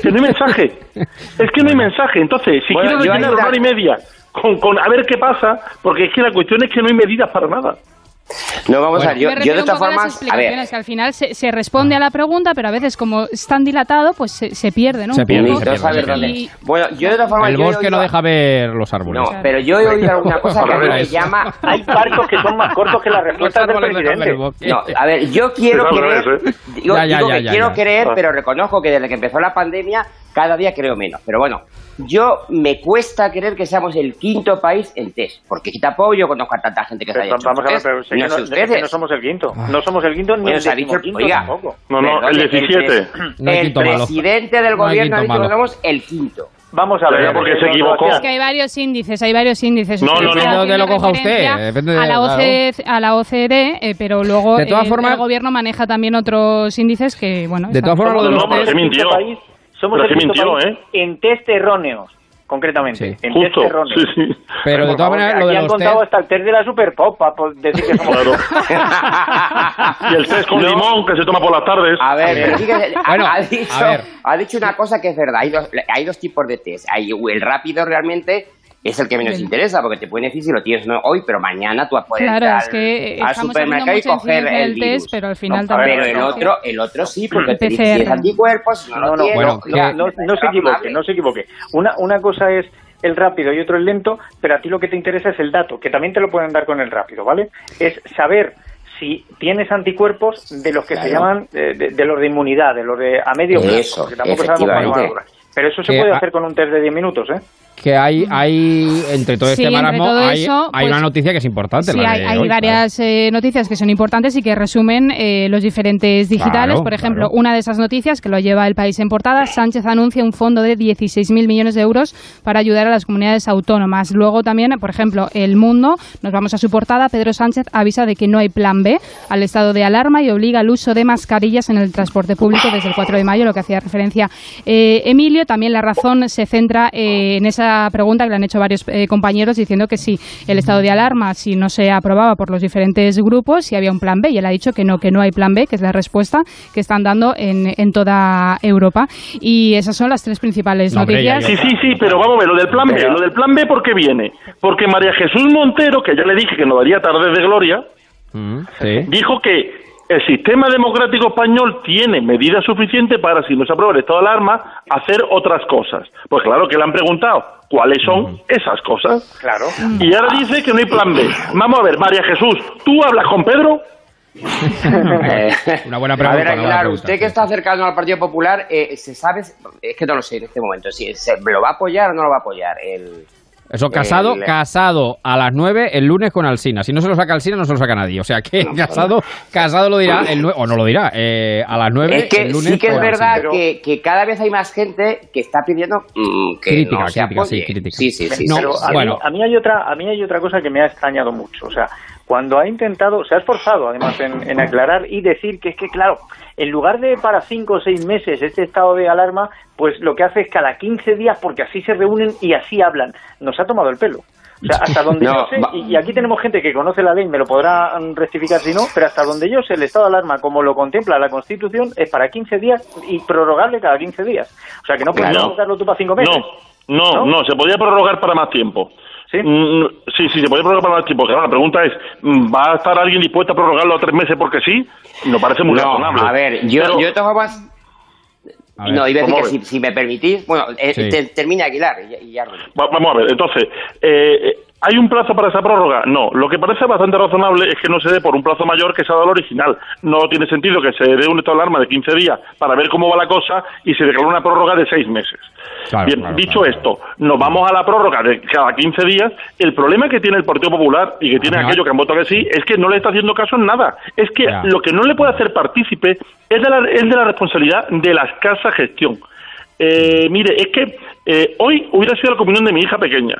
Que no hay mensaje. Es que no hay mensaje. Entonces, si Bueno, quiero rellenar una hora y media con, con a ver qué pasa, porque es que la cuestión es que no hay medidas para nada. No, vamos a ver, yo, yo de todas formas, a ver, que al final se, se responde a la pregunta, pero a veces como es tan dilatado, pues se, se pierde, ¿no? Se pierde, se pierde, Y- Bueno, yo de todas formas... El bosque no deja ver los árboles. No, pero yo he oído alguna cosa que a mí me llama... hay barcos que son más cortos que las respuestas del presidente No, a ver, yo quiero creer, ¿eh? digo, Ya, ya, digo ya, que ya, quiero ya. creer, pero reconozco que desde que empezó la pandemia cada día creo menos. Pero bueno, yo me cuesta creer que seamos el quinto país en test, porque tampoco yo conozco a tanta gente que Pero hecho vamos a ver, test. pero no que sé no, es que ustedes. no somos el quinto. No somos el quinto ni el decimoquinto oiga, tampoco. No, no, el Perdone, 17. pres- No hay el quinto malo. presidente del No gobierno ha dicho que somos el quinto. Vamos a ver. porque eh, se no, equivocó. Es que hay varios índices, hay varios índices. No, Usted no, está no. de lo coja usted, referencia depende de- a la, claro. OCDE, a la OCDE, eh, pero luego De todas el, formas- el gobierno maneja también otros índices que, bueno... De todas formas, lo de No, los pero test- se mintió. quinto país, somos Pero el se quinto mintió, país ¿eh? en test erróneos, concretamente. Sí. En Justo. test erróneos. Sí, sí. Pero de Por todas maneras, lo aquí de han los contado test... hasta el test de la Super Pop para decir que somos... Y el test con No. limón que se toma por las tardes. A ver, pero fíjese, ha- Bueno, ha, a dicho, ver. ha dicho una cosa que es verdad. Hay dos, hay dos tipos de test. Hay el rápido realmente es el que menos Bien. interesa porque te puede decir si lo tienes no hoy, pero mañana tú puedes Claro, ir es al, que supermercado y coger el test, virus. pero al final No, también- Pero el no, otro, el otro sí, porque te dice PCR. si tienes anticuerpos, no, No, no, bueno, no, que- no, no se equivoque, no se equivoque. Una, una cosa es el rápido y otro el lento, pero a ti lo que te interesa es el dato, que también te lo pueden dar con el rápido, ¿vale? Es saber si tienes anticuerpos de los que se llaman, eh, de, de los de inmunidad, de los de a medio plazo, tampoco sabemos cuándo van a efectivamente. durar. Pero eso se Que puede hacer con un test de 10 minutos, ¿eh? Que hay, hay entre todo este Sí, entre marasmo, todo hay, eso, hay pues, una noticia que es importante. Sí, la hay, de hay hoy, varias eh, noticias que son importantes y que resumen eh, los diferentes digitales. Claro, Por ejemplo, claro. una de esas noticias que lo lleva el país en portada, Sánchez anuncia un fondo de 16.000 millones de euros para ayudar a las comunidades autónomas. Luego también, por ejemplo, El Mundo, nos vamos a su portada, Pedro Sánchez avisa de que no hay plan B al estado de alarma y obliga al uso de mascarillas en el transporte público desde el 4 de mayo, lo que hacía referencia eh, Emilio. También la razón se centra eh, en esa pregunta que le han hecho varios eh, compañeros diciendo que si el estado de alarma, si no se aprobaba por los diferentes grupos, si había un plan B. Y él ha dicho que no, que no hay plan B, que es la respuesta que están dando en, en toda Europa. Y esas son las tres principales No, hombre, noticias. Sí, sí, sí, pero vamos a ver, lo del plan B. Lo del plan B, ¿por qué viene? Porque María Jesús Montero, que ya le dije que nos daría tarde de gloria, Mm, sí. dijo que el sistema democrático español tiene medidas suficientes para, si no se aprueba el estado de alarma, hacer otras cosas. Pues claro que le han preguntado cuáles son esas cosas. Claro. Y ahora dice que no hay plan B. Vamos a ver, María Jesús, ¿tú hablas con Pedro? Una buena a pregunta, ver, una buena Aguilar, pregunta, usted que está cercano al Partido Popular, eh, ¿se sabe? Es que no lo sé en este momento. Si se, ¿Lo va a apoyar o no lo va a apoyar? El, Eso, casado, el- casado a las 9 el lunes con Alsina. Si no se lo saca Alsina, no se lo saca nadie. O sea que casado, casado lo dirá el nue- o no lo dirá, eh, a las 9 Es que el lunes sí que es con verdad Alsina. que, que cada vez hay más gente que está pidiendo mm, que Crítica, no se crítica, apoye. sí, crítica. Sí, sí, sí. Pero sí. a, bueno. mí, a mí hay otra a mí hay otra cosa que me ha extrañado mucho o sea cuando ha intentado se ha esforzado además en, en aclarar y decir que es que claro en lugar de para cinco o seis meses este estado de alarma pues lo que hace es cada 15 días porque así se reúnen y así hablan nos ha tomado el pelo O sea, hasta donde No, yo sé, y, y aquí tenemos gente que conoce la ley, me lo podrá mm, rectificar si no, pero hasta donde yo sé, el estado de alarma, como lo contempla la Constitución, es para 15 días y prorrogable cada 15 días. O sea, que no puedes Claro. prorrogarlo tú para 5 meses. No, no, no, se podía prorrogar para más tiempo. ¿Sí? sí, sí, se podía prorrogar para más tiempo. Claro, la pregunta es, mm, ¿va a estar alguien dispuesto a prorrogarlo a tres meses porque sí? No parece muy No, razonable. a ver, yo, Pero- yo. A ver, No, iba a decir ¿cómo que si, si me permitís... Bueno, eh, Sí. te- termina Aguilar y, y ya... Va- vamos a ver, entonces, eh, ¿hay un plazo para esa prórroga? No, lo que parece bastante razonable es que no se dé por un plazo mayor que se ha dado original. No tiene sentido que se dé un estado de alarma de 15 días para ver cómo va la cosa y se declare una prórroga de 6 meses. Claro, Bien, claro, dicho esto, nos vamos a la prórroga de cada 15 días. El problema que tiene el Partido Popular y que tiene Ajá. aquellos que han votado que sí es que no le está haciendo caso en nada. Es que Ya. lo que no le puede hacer partícipe es de la, es de la responsabilidad de la escasa gestión. Eh, mire, es que eh, hoy hubiera sido la comunión de mi hija pequeña.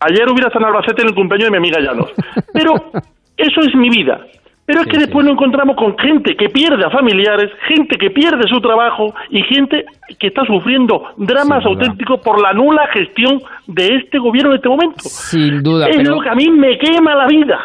Ayer hubiera estado en Albacete en el cumpleaños de mi amiga Llanos. Pero eso es mi vida. Pero es que después nos encontramos con gente que pierde a familiares, gente que pierde su trabajo y gente que está sufriendo dramas auténticos por la nula gestión de este gobierno en este momento. Sin duda, es pero... lo que a mí me quema la vida.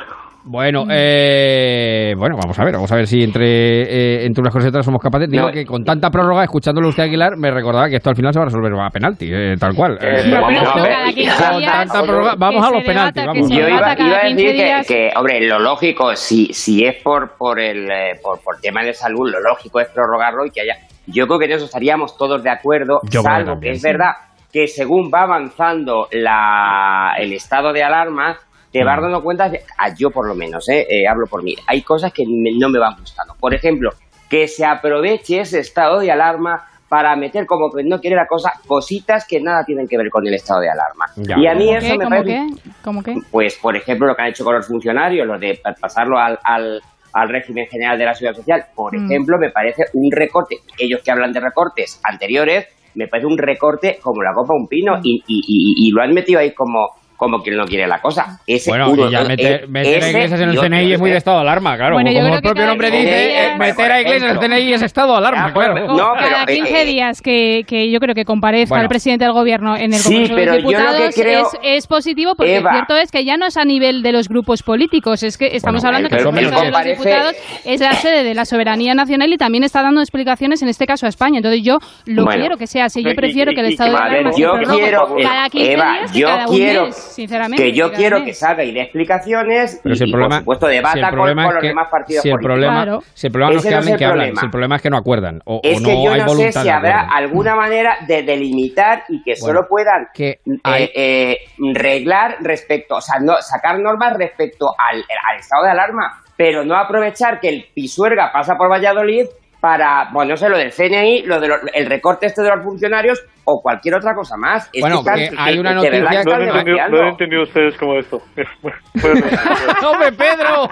Bueno, eh, bueno, vamos a ver, vamos a ver si entre, eh, entre unas cosas y otras somos capaces. Digo No. que con tanta prórroga, escuchándolo usted Aguilar, me recordaba que esto al final se va a resolver a penalti, eh, tal cual. Eh, vamos a ver. cada 15 Con tanta prórroga, vamos a los penaltis, debata, vamos. Yo iba, a 15 decir que, hombre, lo lógico, si, si es por por el eh, por, por tema de salud, lo lógico es prorrogarlo y que haya. Yo creo que en eso estaríamos todos de acuerdo, Yo salvo que es sí. verdad que según va avanzando la, el estado de alarma, te vas Mm. dando cuenta, de, ah, yo por lo menos, eh, eh, hablo por mí, hay cosas que me- no me van gustando. Por ejemplo, que se aproveche ese estado de alarma para meter como que no quiere la cosa cositas que nada tienen que ver con el estado de alarma. Ya. Y a mí ¿Cómo eso qué? me ¿Cómo parece qué? ¿Cómo qué? pues por ejemplo lo que han hecho con los funcionarios, lo de pa- pasarlo al, al, al régimen general de la seguridad social, por Mm. ejemplo, me parece un recorte, ellos que hablan de recortes anteriores, me parece un recorte como la copa de un Mm. pino y, y, y- y lo han metido ahí como como quien no quiere la cosa. Ese Bueno, uno, y ya meter, meter a iglesias en el CNI es muy de estado de alarma, claro. Bueno, yo como el propio cada nombre 15 dice, eh, meter a iglesias en el CNI es estado de alarma, claro. No, pero, cada eh, 15 eh, días que, que yo creo que comparezca Bueno. el presidente del gobierno en el Sí, Congreso de pero los yo lo que Diputados creo- es, es positivo porque Eva. cierto es que ya no es a nivel de los grupos políticos, es que estamos Bueno, hablando que el Congreso de los Diputados es la sede de la soberanía nacional y también está dando explicaciones en este caso a España. Entonces yo lo Bueno. quiero que sea así. Yo prefiero y- que el y- estado de alarma yo quiero- cada 15 Eva, días yo cada un quiero mes, sinceramente. que yo quiero que salga y dé explicaciones Pero y, si el y, problema, por supuesto debata si el con, problema con es los que, demás partidos si el políticos. problema, Claro. si el problema no es que no es el que hablan. problema. Si el problema es que no acuerdan o, o es no que yo hay no sé si habrá alguna manera de delimitar y que Bueno, solo puedan que eh, eh, reglar respecto, o sea, no, sacar normas respecto al, al estado de alarma, pero no aprovechar que el Pisuerga pasa por Valladolid para, bueno, no sé, lo del CNI, lo del el recorte este de los funcionarios o cualquier otra cosa más. Es Bueno, están- que hay una de verdad noticia- están No han no han entendido ustedes como esto. Bueno, ¡Hombre, Pedro!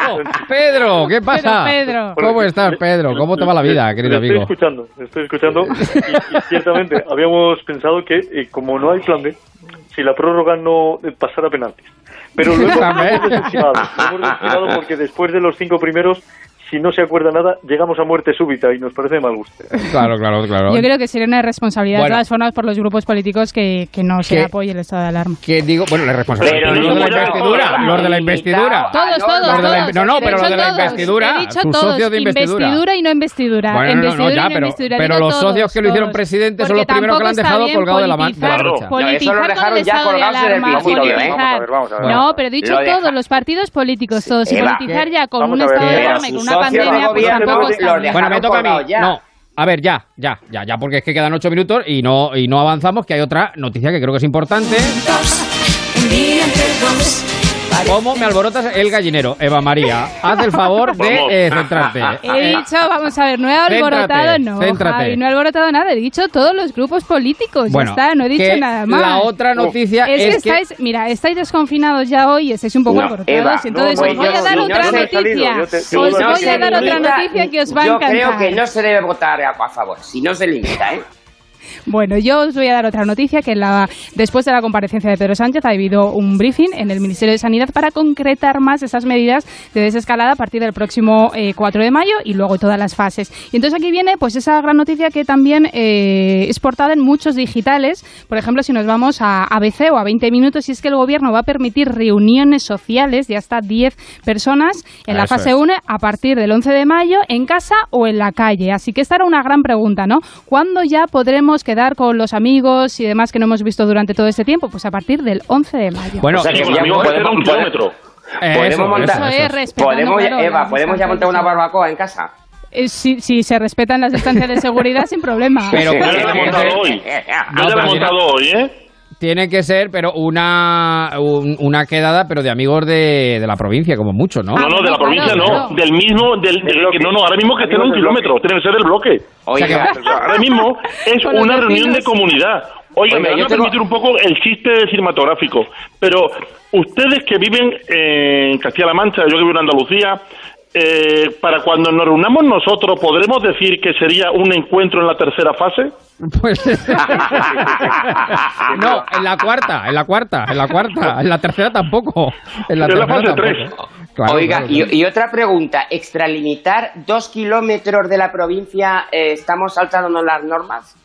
¡Pedro! ¿Qué pasa? Pedro. ¿Cómo estás, Pedro? ¿Cómo te va la vida, querido amigo? Estoy escuchando, estoy escuchando. Y, y ciertamente habíamos pensado que, eh, como no hay plan B, si la prórroga no pasara penaltis. Pero luego hemos desestimado. Lo hemos desestimado porque después de los cinco primeros, si no se acuerda nada, llegamos a muerte súbita y nos parece de mal gusto. Claro, claro, claro. Yo creo que sería una responsabilidad Bueno. de todas formas por los grupos políticos que, que no se Que- apoye el estado de alarma. Que digo, bueno, la responsabilidad. Pero los de la investidura, no, no, los de la investidura. Todos, todos, Los de la todos. inve- no, no, pero los de la investidura, He dicho tus todos. socios de investidura. y no investidura. Bueno, no, no, no, investidura ya, y no pero, investidura. pero Digo los todos, socios que lo hicieron presidente son los primeros que lo han dejado colgado de la, man- de la politizar- con el estado de alarma. ¿eh? politizar. No, pero he dicho todos, los partidos políticos, todos. Y politizar ya con un estado de pero alarma y con una pandemia, pues tampoco está Bueno, me toca a mí. ya. No. A ver, ya, ya, ya, ya, porque es que quedan ocho minutos y no, y no avanzamos, que hay otra noticia que creo que es importante. Un día entre dos. ¿Cómo me alborotas el gallinero? Eva María, haz el favor de eh, centrarte. He Eh, dicho, vamos a ver, no he alborotado, Céntrate, no, céntrate. Javi, no he alborotado nada, he dicho todos los grupos políticos, Bueno, ya está, no he dicho que nada más. la otra noticia es, es que que- estáis, mira, estáis desconfinados ya hoy, estáis un poco No, alborotados, Eva, entonces no, os voy yo- a dar otra noticia, yo te- os yo voy a dar otra noticia que os va a Yo encantar. creo que no se debe votar a, a favor, si no se limita, ¿eh? Bueno, yo os voy a dar otra noticia que la, después de la comparecencia de Pedro Sánchez ha habido un briefing en el Ministerio de Sanidad para concretar más esas medidas de desescalada a partir del próximo eh, 4 de mayo y luego todas las fases. Y entonces aquí viene pues esa gran noticia que también eh, es portada en muchos digitales. Por ejemplo, si nos vamos a ABC o a 20 minutos, y es que el gobierno va a permitir reuniones sociales de hasta 10 personas en la fase es. 1 a partir del 11 de mayo en casa o en la calle. Así que esta era una gran pregunta, ¿no? ¿Cuándo ya podremos quedar con los amigos y demás que no hemos visto durante todo este tiempo? Pues a partir del 11 de mayo. Bueno, O sea, que eh, podemos- un kilómetro. Podemos Eso, montar, eso, Eso eso. podemos, claro, Eva, podemos ya montar una barbacoa en casa. Eh, si, si se respetan las distancias de seguridad, sin problema. Pero Yo claro, ya la he tiene que montado hoy. No, Yo pero he montado hoy, ¿eh? Tiene que ser, pero una, un- una quedada, pero de amigos de, de la provincia, como mucho, ¿no? No, no, de la provincia no. Del mismo, del, del- bloque. que no, no, ahora mismo que estén a un kilómetro, tiene que ser del bloque. Oiga, O sea, ahora mismo es una reunión de comunidad. Oiga, me van yo a tengo- permitir un poco el chiste cinematográfico, pero ustedes que viven en Castilla-La Mancha, yo que vivo en Andalucía, eh, para cuando nos reunamos nosotros, ¿podremos decir que sería un encuentro en la tercera fase? Pues... no, en la cuarta, en la cuarta, en la cuarta, en la tercera tampoco. En la En la tercera fase tampoco. tres. Claro, Oiga, claro, claro. Y, y otra pregunta, ¿extralimitar dos kilómetros de la provincia, eh, estamos saltándonos las normas?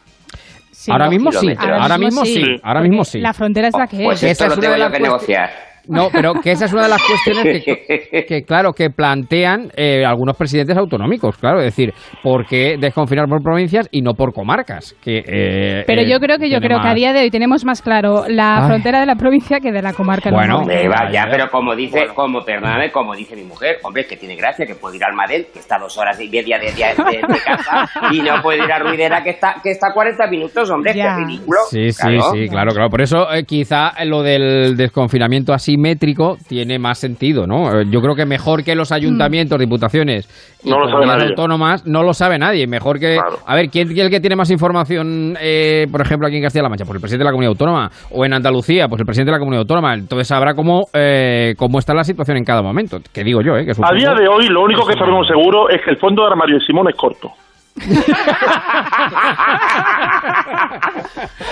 Sí, ahora mismo sí, ahora mismo sí, ahora mismo sí. La frontera es la que Pues es. Esa esto es lo una tengo de yo las que negociar. No, pero que esa es una de las cuestiones que, que, claro, que plantean eh, algunos presidentes autonómicos, claro, es decir, ¿por qué desconfinar por provincias y no por comarcas? Que, eh, Pero eh, yo creo que yo creo que a más- día de hoy tenemos más claro la Ay. frontera de la provincia que de la comarca. Bueno, normalmente. Eva, Ya, pero como dice, como, perdóname, como dice mi mujer, hombre, es que tiene gracia que puede ir al Madel, que está dos horas y media de, de- de- de casa, y no puede ir a Ruidera, que está, que está a 40 minutos, hombre, Ya. que ridículo. Sí, sí, Claro. sí, claro, claro. Por eso eh, quizá lo del desconfinamiento asimétrico tiene más sentido, ¿no? Eh, Yo creo que mejor que los ayuntamientos, diputaciones y No lo sabe comunidades nadie. autónomas no lo sabe nadie. Mejor que... Claro. A ver, ¿quién es el que tiene más información, eh, por ejemplo, aquí en Castilla-La Mancha? Pues el presidente de la comunidad autónoma. O en Andalucía, pues el presidente de la comunidad autónoma. Entonces sabrá cómo, eh, cómo está la situación en cada momento. Que digo yo, ¿eh? Que A día de hoy, lo único que sabemos seguro es que el fondo de armario de Simón es corto.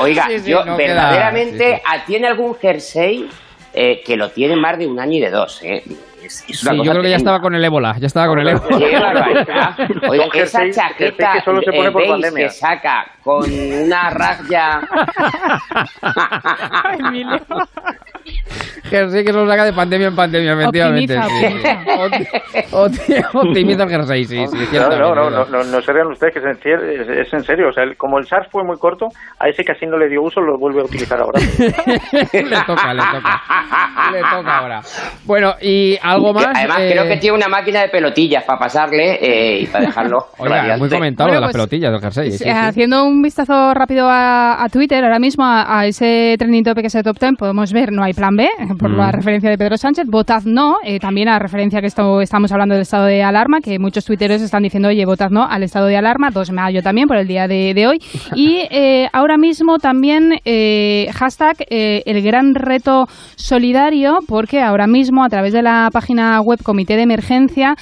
Oiga, Sí, sí, yo no queda- verdaderamente sí, tiene algún jersey eh, que lo tiene más de un año y de dos, ¿eh? Es, es Sí, yo creo que ya estaba con el ébola. Ya estaba con el ébola. Oiga, esa jersey- chaqueta jersey que solo se pone por beige pandemia. que saca con una raya Emilio. Jersey que se lo saca de pandemia en pandemia, efectivamente. Optimiza, sí. Opti- opti- Optimiza el jersey, sí, sí. No, no, no, no, ciertamente. no, no se vean ustedes que es en, cier- es, es en serio. O sea, el- como el SARS fue muy corto, a ese casi no le dio uso, lo vuelve a utilizar ahora. le toca, le toca. Le toca ahora. Bueno, y algo más. Además, eh, creo que tiene una máquina de pelotillas para pasarle eh, y para dejarlo. Muy comentado Bueno, de las pues, pelotillas del jersey. sí, Eh, sí. Haciendo un vistazo rápido a, a Twitter, ahora mismo a, a ese trending topic que es el top 10, podemos ver no hay plan B, eh, por Mm. la referencia de Pedro Sánchez, votad no, eh, también a referencia que esto, estamos hablando del estado de alarma, que muchos tuiteros están diciendo, oye, votad no al estado de alarma, 2 de mayo también, por el día de, de hoy. Y eh, ahora mismo también hashtag el gran reto solidario, porque ahora mismo a través de la página web Comité de Emergencia,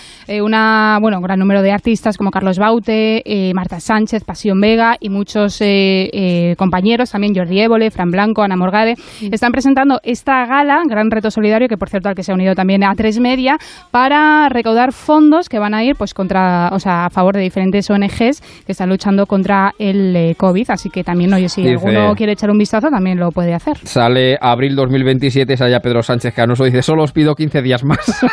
una, bueno, un gran número de artistas como Carlos Baute, Marta Sánchez, Pasión Vega y muchos compañeros, también Jordi Évole, Fran Blanco, Ana Morgade, están presentando esta gala, Gran Reto Solidario, que por cierto al que se ha unido también a Tres Media, para recaudar fondos que van a ir pues contra, o sea, a favor de diferentes ONGs que están luchando contra el eh, COVID. Así que también, oye, si Dice- alguno quiere echar un vistazo, también lo puede hacer. Sale abril 2027, sale ya Pedro Sánchez Canoso dice, solo os pido 15 días más.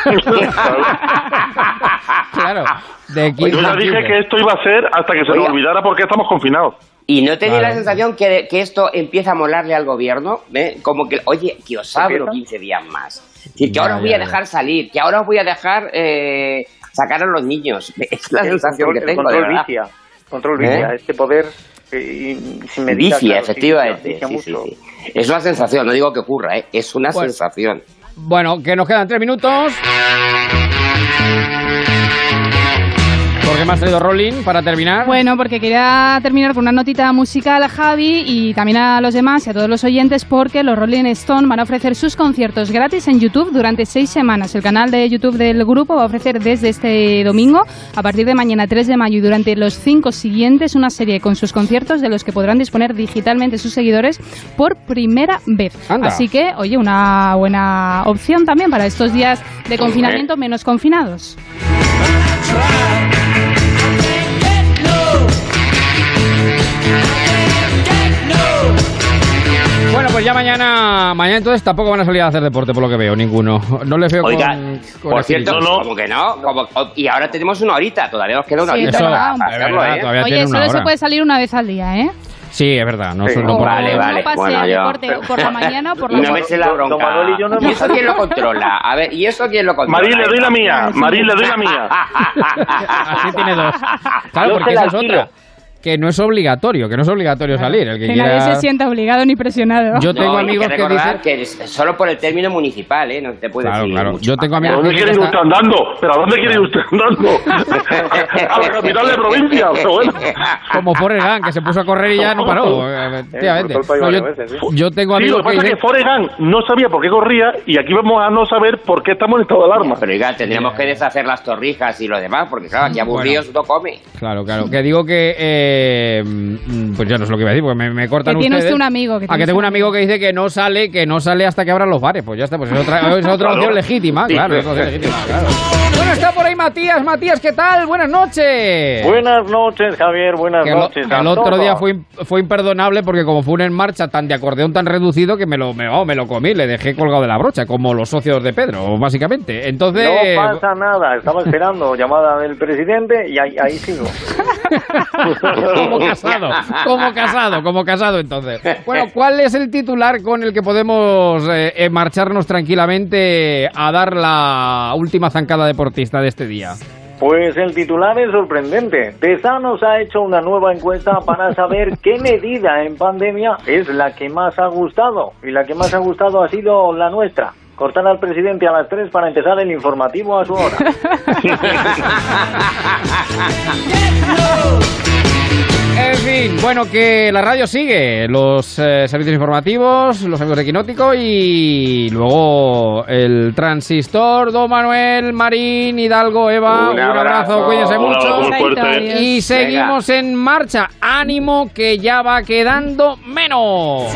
claro, de 15 Yo ya dije 15. que esto iba a ser hasta que se Oiga. olvidara porque estamos confinados. ¿Y no tenéis Claro. la sensación que, que esto empieza a molarle al gobierno? ¿Eh? Como que, oye, que os abro 15 días más. Es decir, que Ya, ahora os voy ya, a ya. dejar salir, que ahora os voy a dejar eh, sacar a los niños. Es la el sensación control, que tengo, de control verdad. vicia. Control ¿Eh? vicia. Este poder eh, y- sin medida. Vicia, claro, sí, efectivamente. vicia sí, sí, mucho. sí. Es una sensación, no digo que ocurra, ¿eh? es una Bueno. sensación. Bueno, que nos quedan tres minutos. Qué ha salido Rolling para terminar? Bueno, porque quería terminar con una notita musical a Javi y también a los demás y a todos los oyentes porque los Rolling Stone van a ofrecer sus conciertos gratis en YouTube durante seis semanas. El canal de YouTube del grupo va a ofrecer desde este domingo, a partir de mañana 3 de mayo y durante los cinco siguientes, una serie con sus conciertos de los que podrán disponer digitalmente sus seguidores por primera vez. Anda. Así que, oye, una buena opción también para estos días de confinamiento menos confinados. Bueno, pues ya mañana, mañana entonces tampoco van a salir a hacer deporte por lo que veo, ninguno. No les veo Oiga, con, con por cierto, espíritu. como que no, como- y ahora tenemos una horita, todavía nos queda una Sí, horita para, para hacerlo, verdad, ¿eh? Oye, solo se puede salir una vez al día, ¿eh? Sí, es verdad. No, Sí. no por- Vale, vale. No bueno, yo- deporte por la mañana o por la Y no me noche. sé la bronca. Manuel y yo no ¿Y eso quién lo controla? A ver, ¿y eso quién lo controla? Marín, le doy la mía. Marín, le doy la mía. Así tiene dos. Claro, Yo porque esa es otra. Que no es obligatorio, que no es obligatorio salir. El que, Que quiera... nadie se sienta obligado ni presionado. Yo tengo No, amigos que dicen... que solo por el término municipal, ¿eh? No te puedes Claro, decir claro. mucho Yo tengo amigos ¿A dónde que quiere usted está- andando? ¿Pero a dónde quiere ir usted andando? a la capital de provincia, pero bueno. Como Gump, que se puso a correr y ya no paró. eh, Efectivamente. No, yo, varias veces, sí. yo tengo Sí, lo amigos que pasa es que Gump no sabía por qué corría y aquí vamos a no saber por qué estamos en estado de alarma. Pero oiga, tendríamos que deshacer las torrijas y lo demás, porque claro, aquí aburridos no come. Claro, claro. Que digo que... eh, mm, pues ya no sé lo que iba a decir, porque me, me cortan Que tiene ustedes. usted un amigo. Que Ah, que tiene tengo un amigo que dice que no sale, que no sale hasta que abran los bares. Pues ya está, pues es otra, es otra opción legítima, claro, es otra opción legítima, claro. Bueno, está por ahí Matías. Matías, ¿qué tal? Buenas noches. Buenas noches, Javier. Buenas Que noches. a el otro todos. día fue, fue imperdonable porque como fue un en marcha tan de acordeón tan reducido que me lo, me, oh, me lo comí, le dejé colgado de la brocha, como los socios de Pedro, básicamente. Entonces... No pasa nada. Estaba esperando llamada del presidente y ahí, ahí sigo. como casado, como casado, como casado entonces. Bueno, ¿cuál es el titular con el que podemos eh, eh, marcharnos tranquilamente a dar la última zancada deportista de este día? Pues el titular es sorprendente. TESA nos ha hecho una nueva encuesta para saber qué medida en pandemia es la que más ha gustado. Y la que más ha gustado ha sido la nuestra. Cortar al presidente a las 3 para empezar el informativo a su hora. En fin, bueno, que la radio sigue, los eh, servicios informativos, los amigos de Quinótico y luego el transistor, Don Manuel, Marín, Hidalgo, Eva, un, Un abrazo, abrazo. cuídense mucho. Y seguimos en marcha. Ánimo que ya va quedando menos.